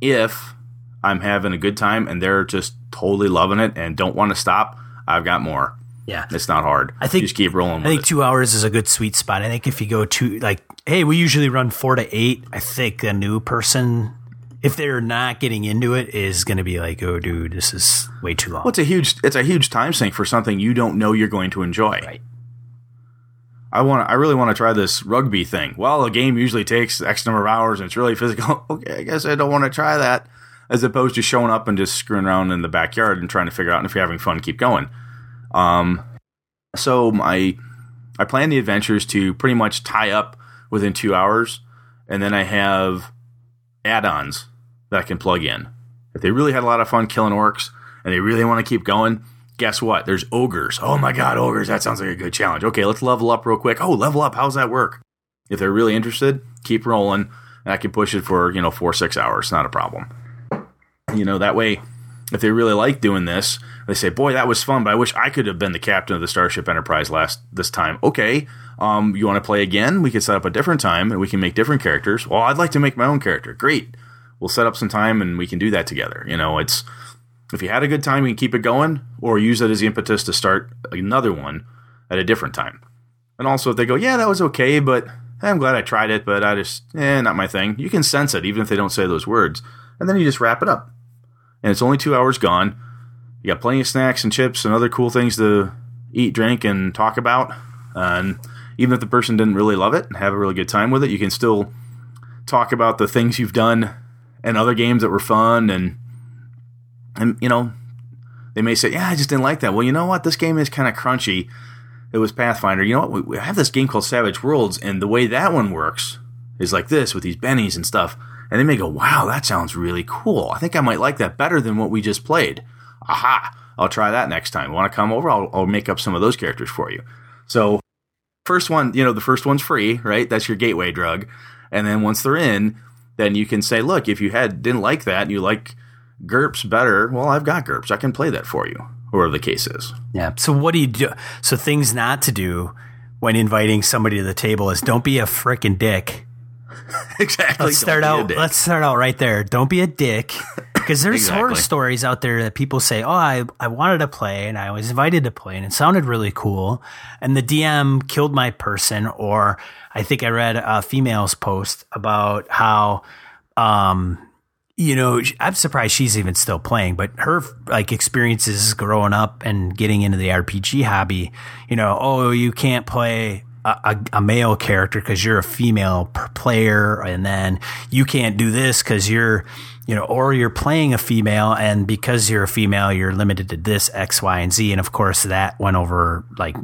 Speaker 2: If I'm having a good time and they're just totally loving it and don't want to stop, I've got more.
Speaker 1: Yeah,
Speaker 2: it's not hard. I think just keep rolling.
Speaker 1: I think
Speaker 2: it.
Speaker 1: two hours is a good sweet spot. I think if you go to like, hey, we usually run four to eight. I think a new person, if they're not getting into it, is going to be like, oh, dude, this is way too long.
Speaker 2: Well, it's a huge, it's a huge time sink for something you don't know you're going to enjoy.
Speaker 1: Right.
Speaker 2: I want, I really want to try this rugby thing. Well, a game usually takes X number of hours and it's really physical. (laughs) okay, I guess I don't want to try that. As opposed to showing up and just screwing around in the backyard and trying to figure out and if you're having fun, keep going. Um, so my I plan the adventures to pretty much tie up within two hours, and then I have add-ons that I can plug in. If they really had a lot of fun killing orcs and they really want to keep going, guess what? There's ogres. Oh my god, ogres! That sounds like a good challenge. Okay, let's level up real quick. Oh, level up. How's that work? If they're really interested, keep rolling, and I can push it for you know four six hours. Not a problem. You know that way if they really like doing this, they say, "Boy, that was fun, but I wish I could have been the captain of the Starship Enterprise last this time." Okay, um, you want to play again? We could set up a different time and we can make different characters. Well, I'd like to make my own character. Great, we'll set up some time and we can do that together. You know, it's if you had a good time, you can keep it going, or use it as the impetus to start another one at a different time. And also, if they go, "Yeah, that was okay, but I'm glad I tried it, but I just, eh, not my thing," you can sense it even if they don't say those words, and then you just wrap it up and it's only two hours gone. You got plenty of snacks and chips and other cool things to eat, drink, and talk about. And even if the person didn't really love it and have a really good time with it, you can still talk about the things you've done and other games that were fun. And, and you know, they may say, Yeah, I just didn't like that. Well, you know what? This game is kind of crunchy. It was Pathfinder. You know what? We have this game called Savage Worlds, and the way that one works is like this with these bennies and stuff and they may go, wow, that sounds really cool. I think I might like that better than what we just played. Aha, I'll try that next time. Want to come over? I'll, I'll make up some of those characters for you. So, first one, you know, the first one's free, right? That's your gateway drug. And then once they're in, then you can say, look, if you had didn't like that and you like GURPS better, well, I've got GURPS. I can play that for you, or the case is.
Speaker 1: Yeah. So what do you do? So things not to do when inviting somebody to the table is don't be a freaking dick (laughs)
Speaker 2: exactly.
Speaker 1: Let's start out. Let's start out right there. Don't be a dick, (laughs) because there's exactly. horror stories out there that people say, "Oh, I I wanted to play and I was invited to play and it sounded really cool, and the DM killed my person." Or I think I read a female's post about how, um, you know, I'm surprised she's even still playing, but her like experiences growing up and getting into the RPG hobby, you know, oh, you can't play a, a male character because you're a female player, and then you can't do this because you're, you know, or you're playing a female, and because you're a female, you're limited to this X, Y, and Z. And of course, that went over like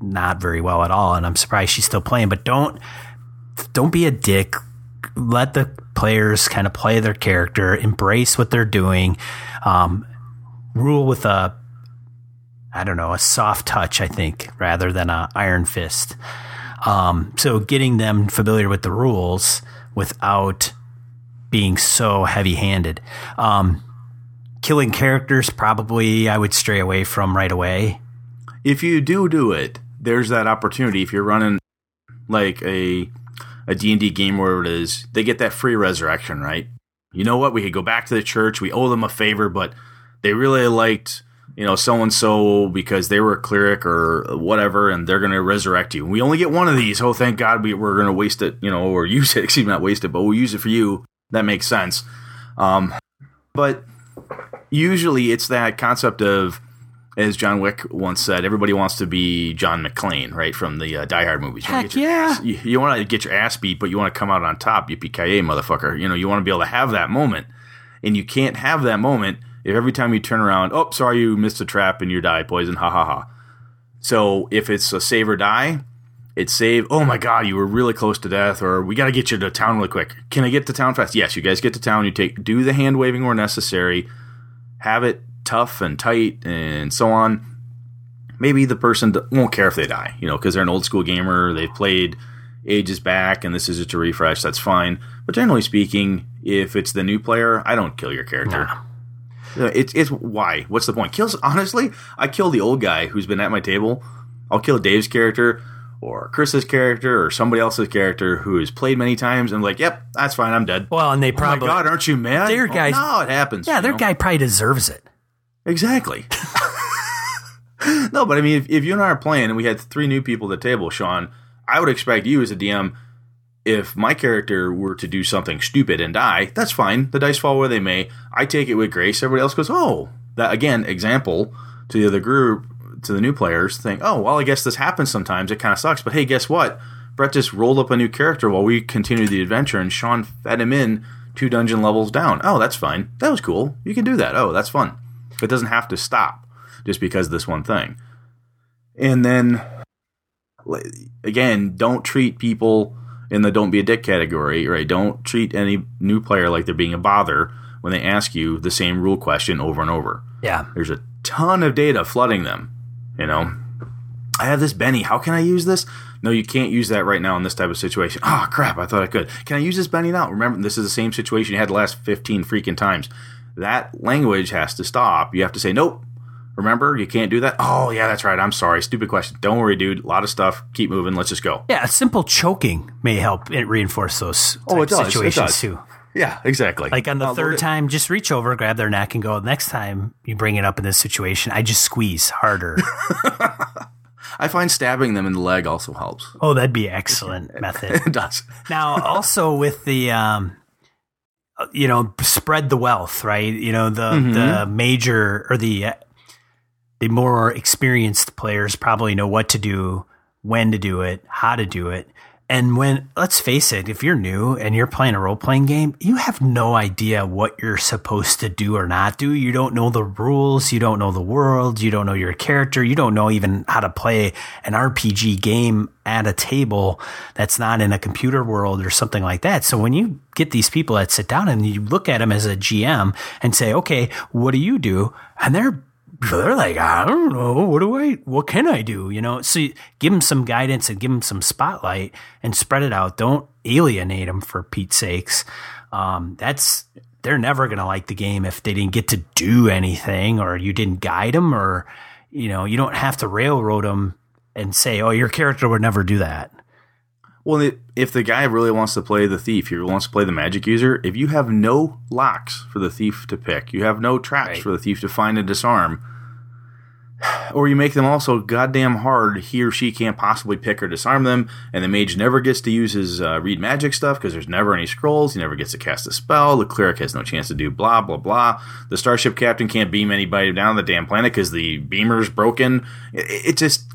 Speaker 1: not very well at all. And I'm surprised she's still playing. But don't don't be a dick. Let the players kind of play their character, embrace what they're doing, um, rule with a I don't know, a soft touch, I think, rather than a iron fist. Um, so getting them familiar with the rules without being so heavy handed. Um, killing characters, probably I would stray away from right away.
Speaker 2: If you do do it, there's that opportunity. If you're running like a a D&D game where it is, they get that free resurrection, right? You know what? We could go back to the church. We owe them a favor, but they really liked you know, so and so because they were a cleric or whatever, and they're going to resurrect you. We only get one of these. Oh, thank God we, we're going to waste it, you know, or (laughs) use it. Excuse me, not waste it, but we'll use it for you. That makes sense. Um, but usually it's that concept of, as John Wick once said, everybody wants to be John McClane, right, from the uh, Die Hard movies.
Speaker 1: You Heck yeah.
Speaker 2: You, you want to get your ass beat, but you want to come out on top. Yippee ki motherfucker! You know, you want to be able to have that moment, and you can't have that moment – if every time you turn around, oh, sorry, you missed a trap and you die poison, ha ha ha. So if it's a save or die, it's save. Oh my god, you were really close to death, or we got to get you to town really quick. Can I get to town fast? Yes, you guys get to town. You take do the hand waving where necessary. Have it tough and tight and so on. Maybe the person won't care if they die, you know, because they're an old school gamer. They've played ages back, and this is just a refresh. That's fine. But generally speaking, if it's the new player, I don't kill your character. It's it's why? What's the point? Kills honestly, I kill the old guy who's been at my table. I'll kill Dave's character or Chris's character or somebody else's character who has played many times and like, yep, that's fine, I'm dead.
Speaker 1: Well, and they probably
Speaker 2: oh my God, aren't you mad?
Speaker 1: Their guy,
Speaker 2: oh, no, it happens.
Speaker 1: Yeah, their know? guy probably deserves it.
Speaker 2: Exactly. (laughs) no, but I mean, if, if you and I are playing and we had three new people at the table, Sean, I would expect you as a DM if my character were to do something stupid and die, that's fine. The dice fall where they may. I take it with grace. Everybody else goes, oh, that again, example to the other group, to the new players, think, oh, well, I guess this happens sometimes. It kind of sucks. But hey, guess what? Brett just rolled up a new character while we continued the adventure, and Sean fed him in two dungeon levels down. Oh, that's fine. That was cool. You can do that. Oh, that's fun. It doesn't have to stop just because this one thing. And then, again, don't treat people in the don't be a dick category, right? Don't treat any new player like they're being a bother when they ask you the same rule question over and over.
Speaker 1: Yeah.
Speaker 2: There's a ton of data flooding them, you know. I have this Benny. How can I use this? No, you can't use that right now in this type of situation. Oh, crap. I thought I could. Can I use this Benny now? Remember, this is the same situation you had the last 15 freaking times. That language has to stop. You have to say, nope, Remember, you can't do that. Oh, yeah, that's right. I'm sorry. Stupid question. Don't worry, dude. A lot of stuff. Keep moving. Let's just go.
Speaker 1: Yeah, simple choking may help it reinforce those
Speaker 2: oh, it does.
Speaker 1: situations
Speaker 2: it does.
Speaker 1: too.
Speaker 2: Yeah, exactly.
Speaker 1: Like on the I'll third time, just reach over, grab their neck, and go. Next time you bring it up in this situation, I just squeeze harder. (laughs)
Speaker 2: I find stabbing them in the leg also helps.
Speaker 1: Oh, that'd be an excellent (laughs) method.
Speaker 2: it does.
Speaker 1: now, also with the um, you know, spread the wealth, right? You know, the mm-hmm. the major or the the more experienced players probably know what to do, when to do it, how to do it. And when, let's face it, if you're new and you're playing a role playing game, you have no idea what you're supposed to do or not do. You don't know the rules. You don't know the world. You don't know your character. You don't know even how to play an RPG game at a table that's not in a computer world or something like that. So when you get these people that sit down and you look at them as a GM and say, okay, what do you do? And they're they're like, I don't know, what do I, what can I do? You know, so give them some guidance and give them some spotlight and spread it out. Don't alienate them for Pete's sakes. Um, that's they're never gonna like the game if they didn't get to do anything or you didn't guide them or you know you don't have to railroad them and say, oh, your character would never do that.
Speaker 2: Well, if the guy really wants to play the thief, he wants to play the magic user. If you have no locks for the thief to pick, you have no traps right. for the thief to find and disarm, or you make them also goddamn hard, he or she can't possibly pick or disarm them, and the mage never gets to use his uh, read magic stuff because there's never any scrolls. He never gets to cast a spell. The cleric has no chance to do blah blah blah. The starship captain can't beam anybody down the damn planet because the beamer's broken. It, it just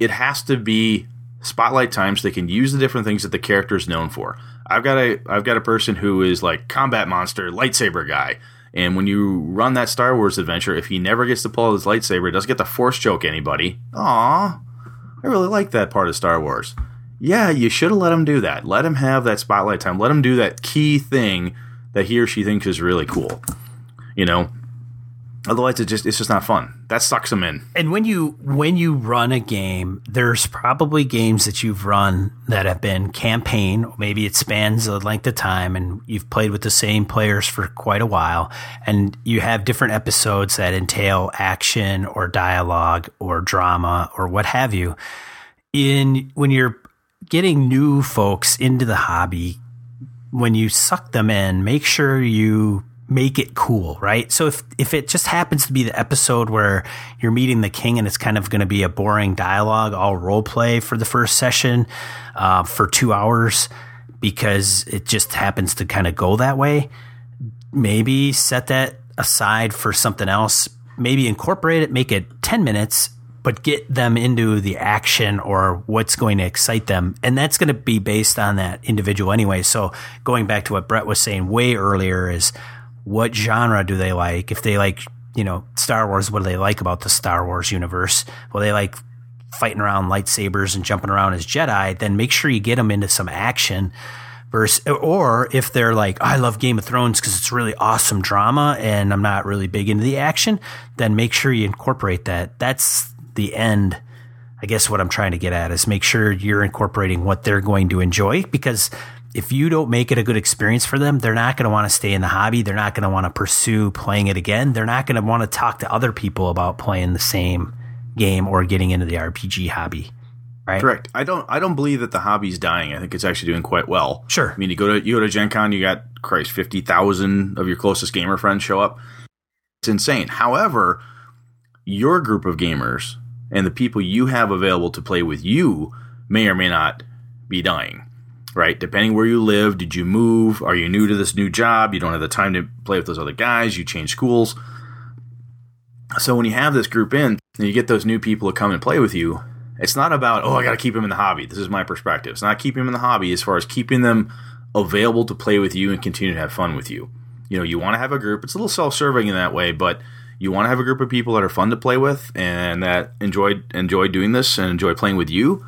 Speaker 2: it has to be spotlight time so they can use the different things that the character is known for. I've got a I've got a person who is like combat monster, lightsaber guy. And when you run that Star Wars adventure, if he never gets to pull his lightsaber, doesn't get to force choke anybody. Aw, I really like that part of Star Wars. Yeah, you should have let him do that. Let him have that spotlight time. Let him do that key thing that he or she thinks is really cool. You know, Otherwise, it just it's just not fun. That sucks them in.
Speaker 1: And when you when you run a game, there's probably games that you've run that have been campaign. Maybe it spans a length of time, and you've played with the same players for quite a while, and you have different episodes that entail action or dialogue or drama or what have you. In when you're getting new folks into the hobby, when you suck them in, make sure you make it cool, right? So if if it just happens to be the episode where you're meeting the king and it's kind of going to be a boring dialogue, all role play for the first session uh, for two hours because it just happens to kind of go that way, maybe set that aside for something else. Maybe incorporate it, make it ten minutes, but get them into the action or what's going to excite them. And that's going to be based on that individual anyway. So going back to what Brett was saying way earlier is what genre do they like? If they like, you know, Star Wars, what do they like about the Star Wars universe? Well, they like fighting around lightsabers and jumping around as Jedi. Then make sure you get them into some action. Versus, or if they're like, I love Game of Thrones because it's really awesome drama and I'm not really big into the action, then make sure you incorporate that. That's the end. I guess what I'm trying to get at is make sure you're incorporating what they're going to enjoy because if you don't make it a good experience for them, they're not going to want to stay in the hobby. They're not going to want to pursue playing it again. They're not going to want to talk to other people about playing the same game or getting into the RPG hobby. Right?
Speaker 2: Correct. I don't. I don't believe that the hobby's dying. I think it's actually doing quite well.
Speaker 1: Sure.
Speaker 2: I mean, you go to you go to Gen Con, you got Christ fifty thousand of your closest gamer friends show up. It's insane. However, your group of gamers and the people you have available to play with you may or may not be dying right? Depending where you live, did you move? Are you new to this new job? You don't have the time to play with those other guys. You change schools. So when you have this group in and you get those new people to come and play with you, it's not about, oh, I got to keep them in the hobby. This is my perspective. It's not keeping them in the hobby as far as keeping them available to play with you and continue to have fun with you. You know, you want to have a group. It's a little self-serving in that way, but you want to have a group of people that are fun to play with and that enjoy enjoy doing this and enjoy playing with you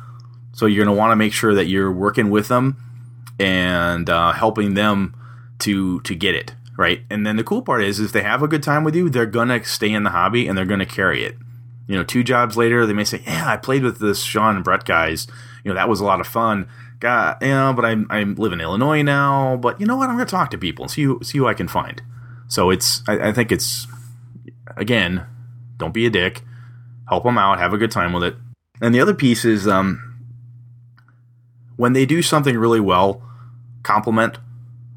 Speaker 2: so you're going to want to make sure that you're working with them and uh, helping them to to get it right. And then the cool part is, if they have a good time with you, they're going to stay in the hobby and they're going to carry it. You know, two jobs later, they may say, "Yeah, I played with this Sean and Brett guys. You know, that was a lot of fun." God, know, but I'm I live in Illinois now. But you know what? I'm going to talk to people and see who, see who I can find. So it's I, I think it's again, don't be a dick. Help them out. Have a good time with it. And the other piece is um, when they do something really well, compliment.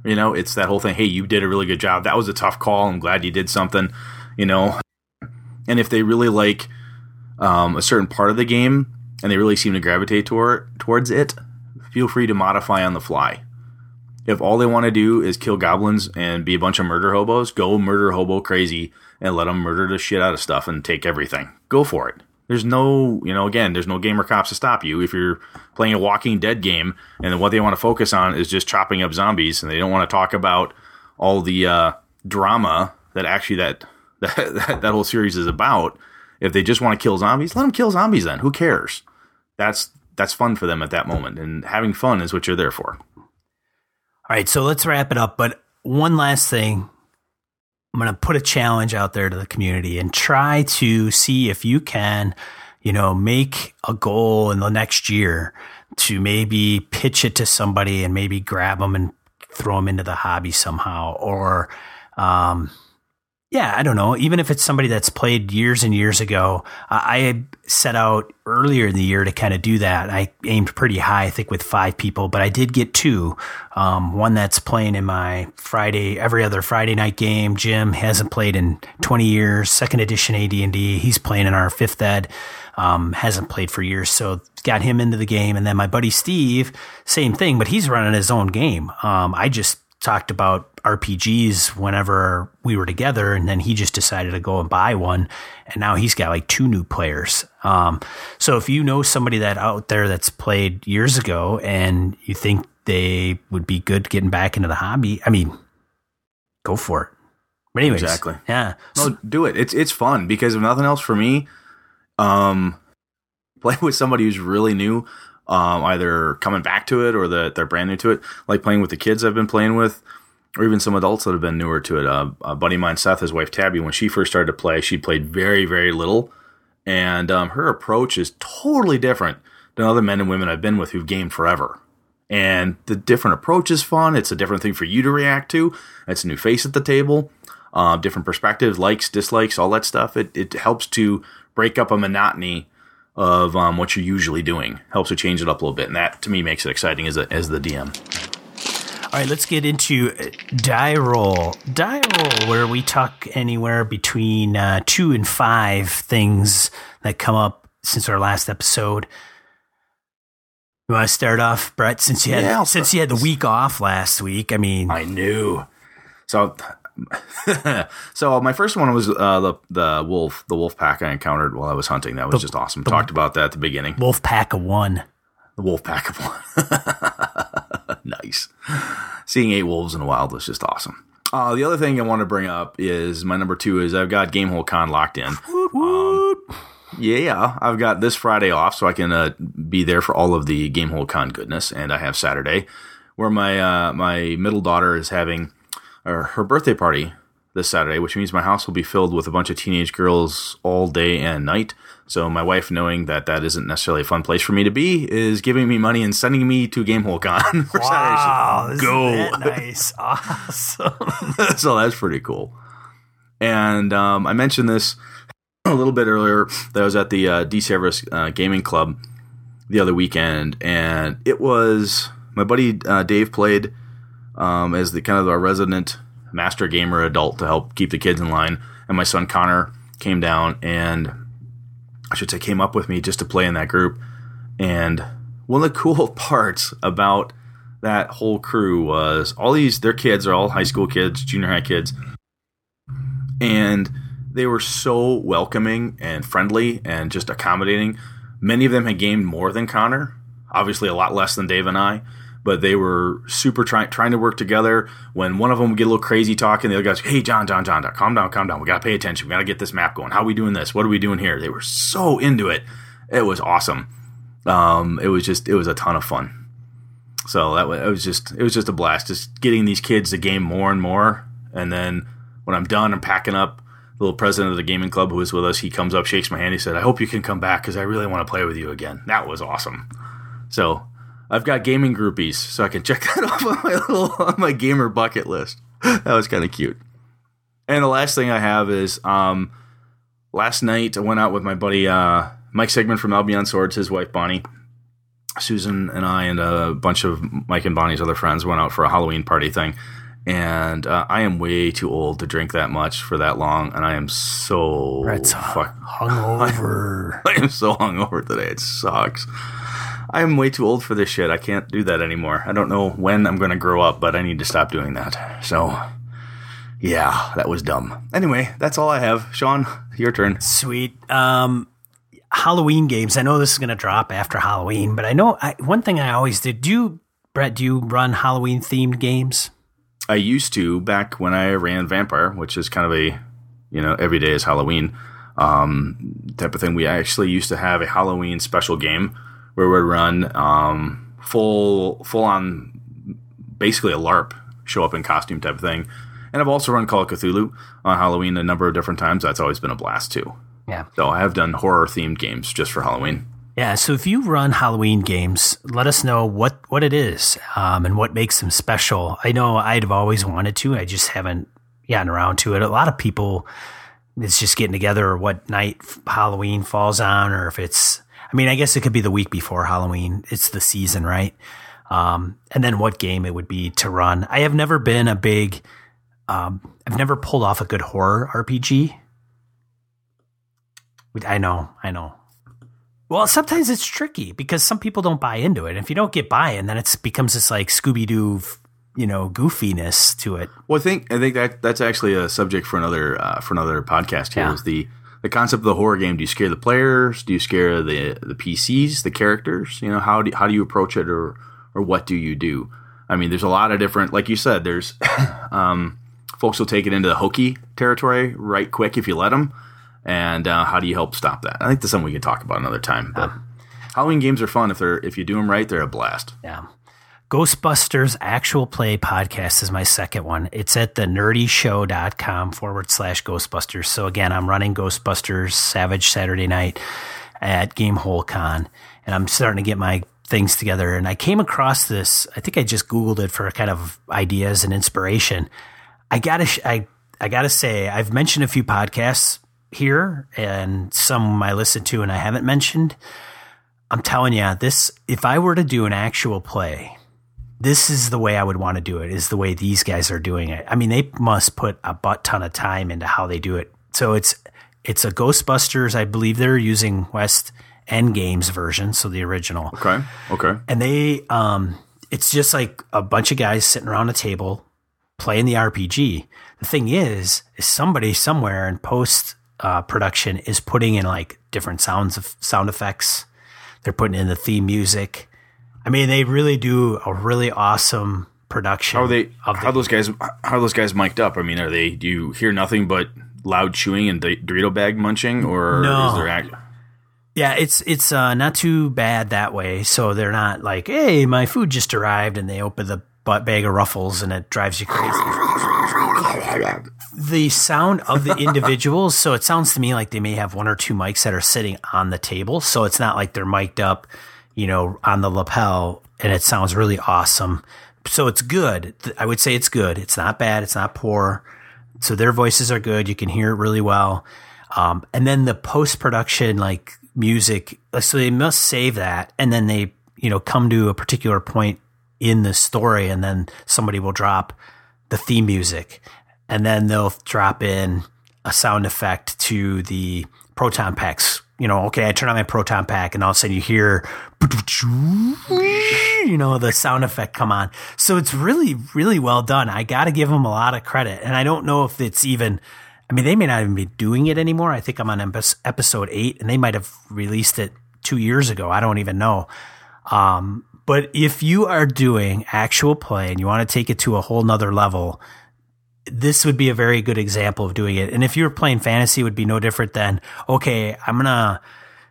Speaker 2: You know, it's that whole thing. Hey, you did a really good job. That was a tough call. I'm glad you did something. You know, and if they really like um, a certain part of the game and they really seem to gravitate toward towards it, feel free to modify on the fly. If all they want to do is kill goblins and be a bunch of murder hobos, go murder hobo crazy and let them murder the shit out of stuff and take everything. Go for it. There's no, you know, again, there's no gamer cops to stop you if you're playing a Walking Dead game and what they want to focus on is just chopping up zombies and they don't want to talk about all the uh, drama that actually that, (laughs) that that whole series is about. If they just want to kill zombies, let them kill zombies. Then who cares? That's that's fun for them at that moment, and having fun is what you're there for.
Speaker 1: All right, so let's wrap it up. But one last thing I'm going to put a challenge out there to the community and try to see if you can, you know, make a goal in the next year to maybe pitch it to somebody and maybe grab them and throw them into the hobby somehow or, um, yeah, I don't know. Even if it's somebody that's played years and years ago, I set out earlier in the year to kind of do that. I aimed pretty high, I think, with five people, but I did get two. Um, one that's playing in my Friday, every other Friday night game. Jim hasn't played in 20 years. Second edition AD&D. He's playing in our fifth ed. Um, hasn't played for years, so got him into the game. And then my buddy Steve, same thing, but he's running his own game. Um, I just talked about RPGs whenever we were together, and then he just decided to go and buy one, and now he's got like two new players. Um, so if you know somebody that out there that's played years ago and you think they would be good getting back into the hobby, I mean, go for it. But anyways,
Speaker 2: Exactly.
Speaker 1: yeah.
Speaker 2: No, do it. It's it's fun because if nothing else for me, um, play (laughs) with somebody who's really new, um, either coming back to it or that they're brand new to it. Like playing with the kids I've been playing with, or even some adults that have been newer to it. Uh, a buddy of mine, Seth, his wife Tabby, when she first started to play, she played very very little, and um, her approach is totally different than other men and women I've been with who've gamed forever. And the different approach is fun. It's a different thing for you to react to. It's a new face at the table uh, different perspectives, likes, dislikes, all that stuff. It, it helps to break up a monotony of um, what you're usually doing. Helps to change it up a little bit, and that to me makes it exciting as a, as the DM.
Speaker 1: All right, let's get into uh, die roll. Die roll, where we talk anywhere between uh, two and five things that come up since our last episode. You want to start off, Brett? Since you had
Speaker 2: Yeah,
Speaker 1: since you had the week off last week, I mean,
Speaker 2: I knew. So, (laughs) so my first one was uh, the the wolf, the wolf pack I encountered while I was hunting. That was just awesome. Talked about that at the beginning.
Speaker 1: wolf pack of one.
Speaker 2: The wolf pack of one. (laughs) nice. Seeing eight wolves in the wild was just awesome. Uh, the other thing I want to bring up is my number two is I've got Gamehole Con locked in. Um, yeah, I've got this Friday off, so I can uh, be there for all of the Gamehole Con goodness, and I have Saturday, where my uh, my middle daughter is having uh, her birthday party this Saturday, which means my house will be filled with a bunch of teenage girls all day and night. So my wife, knowing that that isn't necessarily a fun place for me to be, is giving me money and sending me to Gamehole Con (laughs) for
Speaker 1: Wow,
Speaker 2: Saturday. Go. (laughs)
Speaker 1: nice, awesome. (laughs)
Speaker 2: so that's pretty cool. And um, I mentioned this a little bit earlier that I was at the uh, D. Cerberus uh, Gaming Club the other weekend, and it was my buddy uh, Dave played um, as the kind of our resident master gamer adult to help keep the kids in line, and my son Connor came down and I should say came up with me just to play in that group. And one of the (laughs) cool parts about that whole crew was all these their kids are all high school kids, junior high kids, and they were so welcoming and friendly and just accommodating. Many of them had gamed more than Connor, obviously a lot less than Dave and I, but they were super trying trying to work together. When one of them would get a little crazy talking, the other guys, "Hey, John, John, John, calm down, calm down. We gotta pay attention. We gotta get this map going. How are we doing this? What are we doing here?" They were so into it. It was awesome. Um, it was just it was a ton of fun. So that was, it was just it was just a blast. Just getting these kids to game more and more, and then when I'm done, I'm packing up. The little president of the gaming club who was with us, he comes up, shakes my hand. He said, "I hope you can come back because I really want to play with you again." That was awesome. So I've got gaming groupies, so I can check (laughs) that off on my little on my gamer bucket list. That was kind of cute. And the last thing I have is um, last night I went out with my buddy uh, Mike Sigmund from Albion Swords, his wife Bonnie, Susan, and I, and a bunch of Mike and Bonnie's other friends went out for a Halloween party thing. And uh, I am way too old to drink that much for that long, and I am so
Speaker 1: Brett's
Speaker 2: fuck.
Speaker 1: hungover. (laughs)
Speaker 2: I am so hungover today. It sucks. I am way too old for this shit. I can't do that anymore. I don't know when I'm going to grow up, but I need to stop doing that. So, yeah, that was dumb. Anyway, that's all I have. Sean, your turn.
Speaker 1: Sweet. Um, Halloween games. I know this is going to drop after Halloween, but I know I, one thing I always did. Do you, Brett? Do you run Halloween themed games?
Speaker 2: I used to back when I ran Vampire, which is kind of a, you know, every day is Halloween um, type of thing. We actually used to have a Halloween special game where we'd run um, full full on, basically a LARP, show up in costume type of thing. And I've also run Call of Cthulhu on Halloween a number of different times. That's always been a blast too.
Speaker 1: Yeah.
Speaker 2: So I have done horror themed games just for Halloween.
Speaker 1: Yeah, so if you run Halloween games, let us know what, what it is um, and what makes them special. I know I'd have always wanted to. I just haven't gotten around to it. A lot of people, it's just getting together or what night Halloween falls on, or if it's, I mean, I guess it could be the week before Halloween. It's the season, right? Um, and then what game it would be to run. I have never been a big, um, I've never pulled off a good horror RPG. I know, I know. Well, sometimes it's tricky because some people don't buy into it. If you don't get buy-in, then it becomes this like Scooby Doo, you know goofiness to it.
Speaker 2: Well, I think I think that that's actually a subject for another uh, for another podcast. Here
Speaker 1: Yeah.
Speaker 2: is the the concept of the horror game. Do you scare the players? Do you scare the the PCs, the characters? You know how do how do you approach it, or or what do you do? I mean, there's a lot of different. Like you said, there's (coughs) um, folks will take it into the hokey territory right quick if you let them. And uh, how do you help stop that? I think that's something we can talk about another time. But Halloween games are fun if they're if you do them right, they're a blast.
Speaker 1: Yeah. Ghostbusters Actual Play Podcast is my second one. It's at the nerdyshow.com forward slash Ghostbusters. So again, I'm running Ghostbusters Savage Saturday night at Gamehole Con, and I'm starting to get my things together. And I came across this, I think I just Googled it for kind of ideas and inspiration. I gotta, I, I gotta say, I've mentioned a few podcasts here and some I listened to and I haven't mentioned. I'm telling you, this, if I were to do an actual play, this is the way I would want to do it, is the way these guys are doing it. I mean, they must put a butt ton of time into how they do it. So it's, it's a Ghostbusters. I believe they're using West End Games version. So the original
Speaker 2: Okay. Okay.
Speaker 1: and they um it's just like a bunch of guys sitting around a table playing the RPG. The thing is, is somebody somewhere in post uh, production is putting in like different sounds of sound effects. They're putting in the theme music. I mean, they really do a really awesome production.
Speaker 2: How are they?
Speaker 1: Of
Speaker 2: How are those guys? How are those guys mic'd up? I mean, are they? Do you hear nothing but loud chewing and Dorito bag munching, or
Speaker 1: No.
Speaker 2: is there? Act-
Speaker 1: Yeah, it's it's uh, not too bad that way. So they're not like, "Hey, my food just arrived," and they open the butt bag of Ruffles, and it drives you crazy. the sound of the (laughs) individuals. so it sounds to me like they may have one or two mics that are sitting on the table. So it's not like they're mic'd up, you know, on the lapel, and it sounds really awesome. So it's good. I would say it's good. It's not bad. It's not poor. So their voices are good. You can hear it really well. Um, and then the post production, like music, so they must save that. And then they, you know, come to a particular point in the story, and then somebody will drop the theme music. And then they'll drop in a sound effect to the proton packs. You know, okay, I turn on my proton pack, and all of a sudden you hear, you know, the sound effect come on. So it's really, really well done. I got to give them a lot of credit. And I don't know if it's even, I mean, they may not even be doing it anymore. I think I'm on episode eight, and they might have released it two years ago. I don't even know. Um, but if you are doing actual play and you want to take it to a whole nother level, this would be a very good example of doing it. And if you were playing fantasy, it would be no different than, okay, I'm going to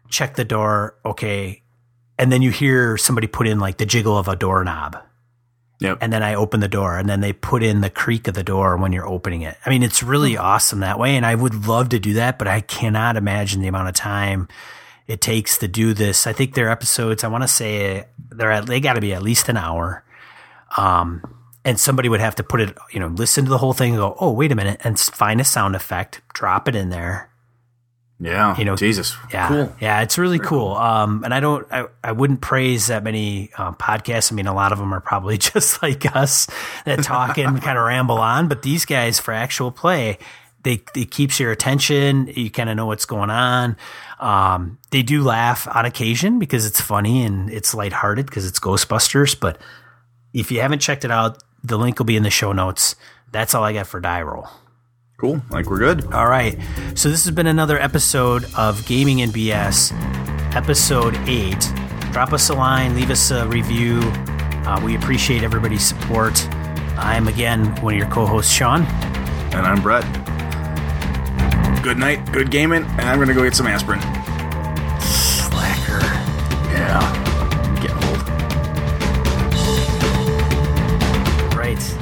Speaker 1: check the door. Okay. And then you hear somebody put in like the jiggle of a doorknob.
Speaker 2: Yep.
Speaker 1: And then I open the door and then they put in the creak of the door when you're opening it. I mean, it's really awesome that way. And I would love to do that, but I cannot imagine the amount of time it takes to do this. I think their episodes, I want to say they're at, they got to be at least an hour. Um, and somebody would have to put it, you know, listen to the whole thing and go, oh, wait a minute, and find a sound effect, drop it in there.
Speaker 2: yeah.
Speaker 1: you know,
Speaker 2: Jesus.
Speaker 1: Yeah.
Speaker 2: Cool.
Speaker 1: Yeah. It's really cool. Um, and I don't, I, I wouldn't praise that many um, podcasts. I mean, a lot of them are probably (laughs) just like us that talk and (laughs) kind of ramble on, but these guys for actual play, they, it keeps your attention. You kind of know what's going on. Um, they do laugh on occasion because it's funny and it's lighthearted because it's Ghostbusters. But if you haven't checked it out, the link will be in the show notes. That's all I got for die roll.
Speaker 2: Cool. Like we're good.
Speaker 1: All right. So this has been another episode of Gaming and BS, episode eight. Drop us a line, leave us a review. Uh, we appreciate everybody's support. I'm again one of your co-hosts, Sean.
Speaker 2: And I'm Brett. Good night. Good gaming. And I'm gonna go get some aspirin.
Speaker 1: Slacker. Yeah. right.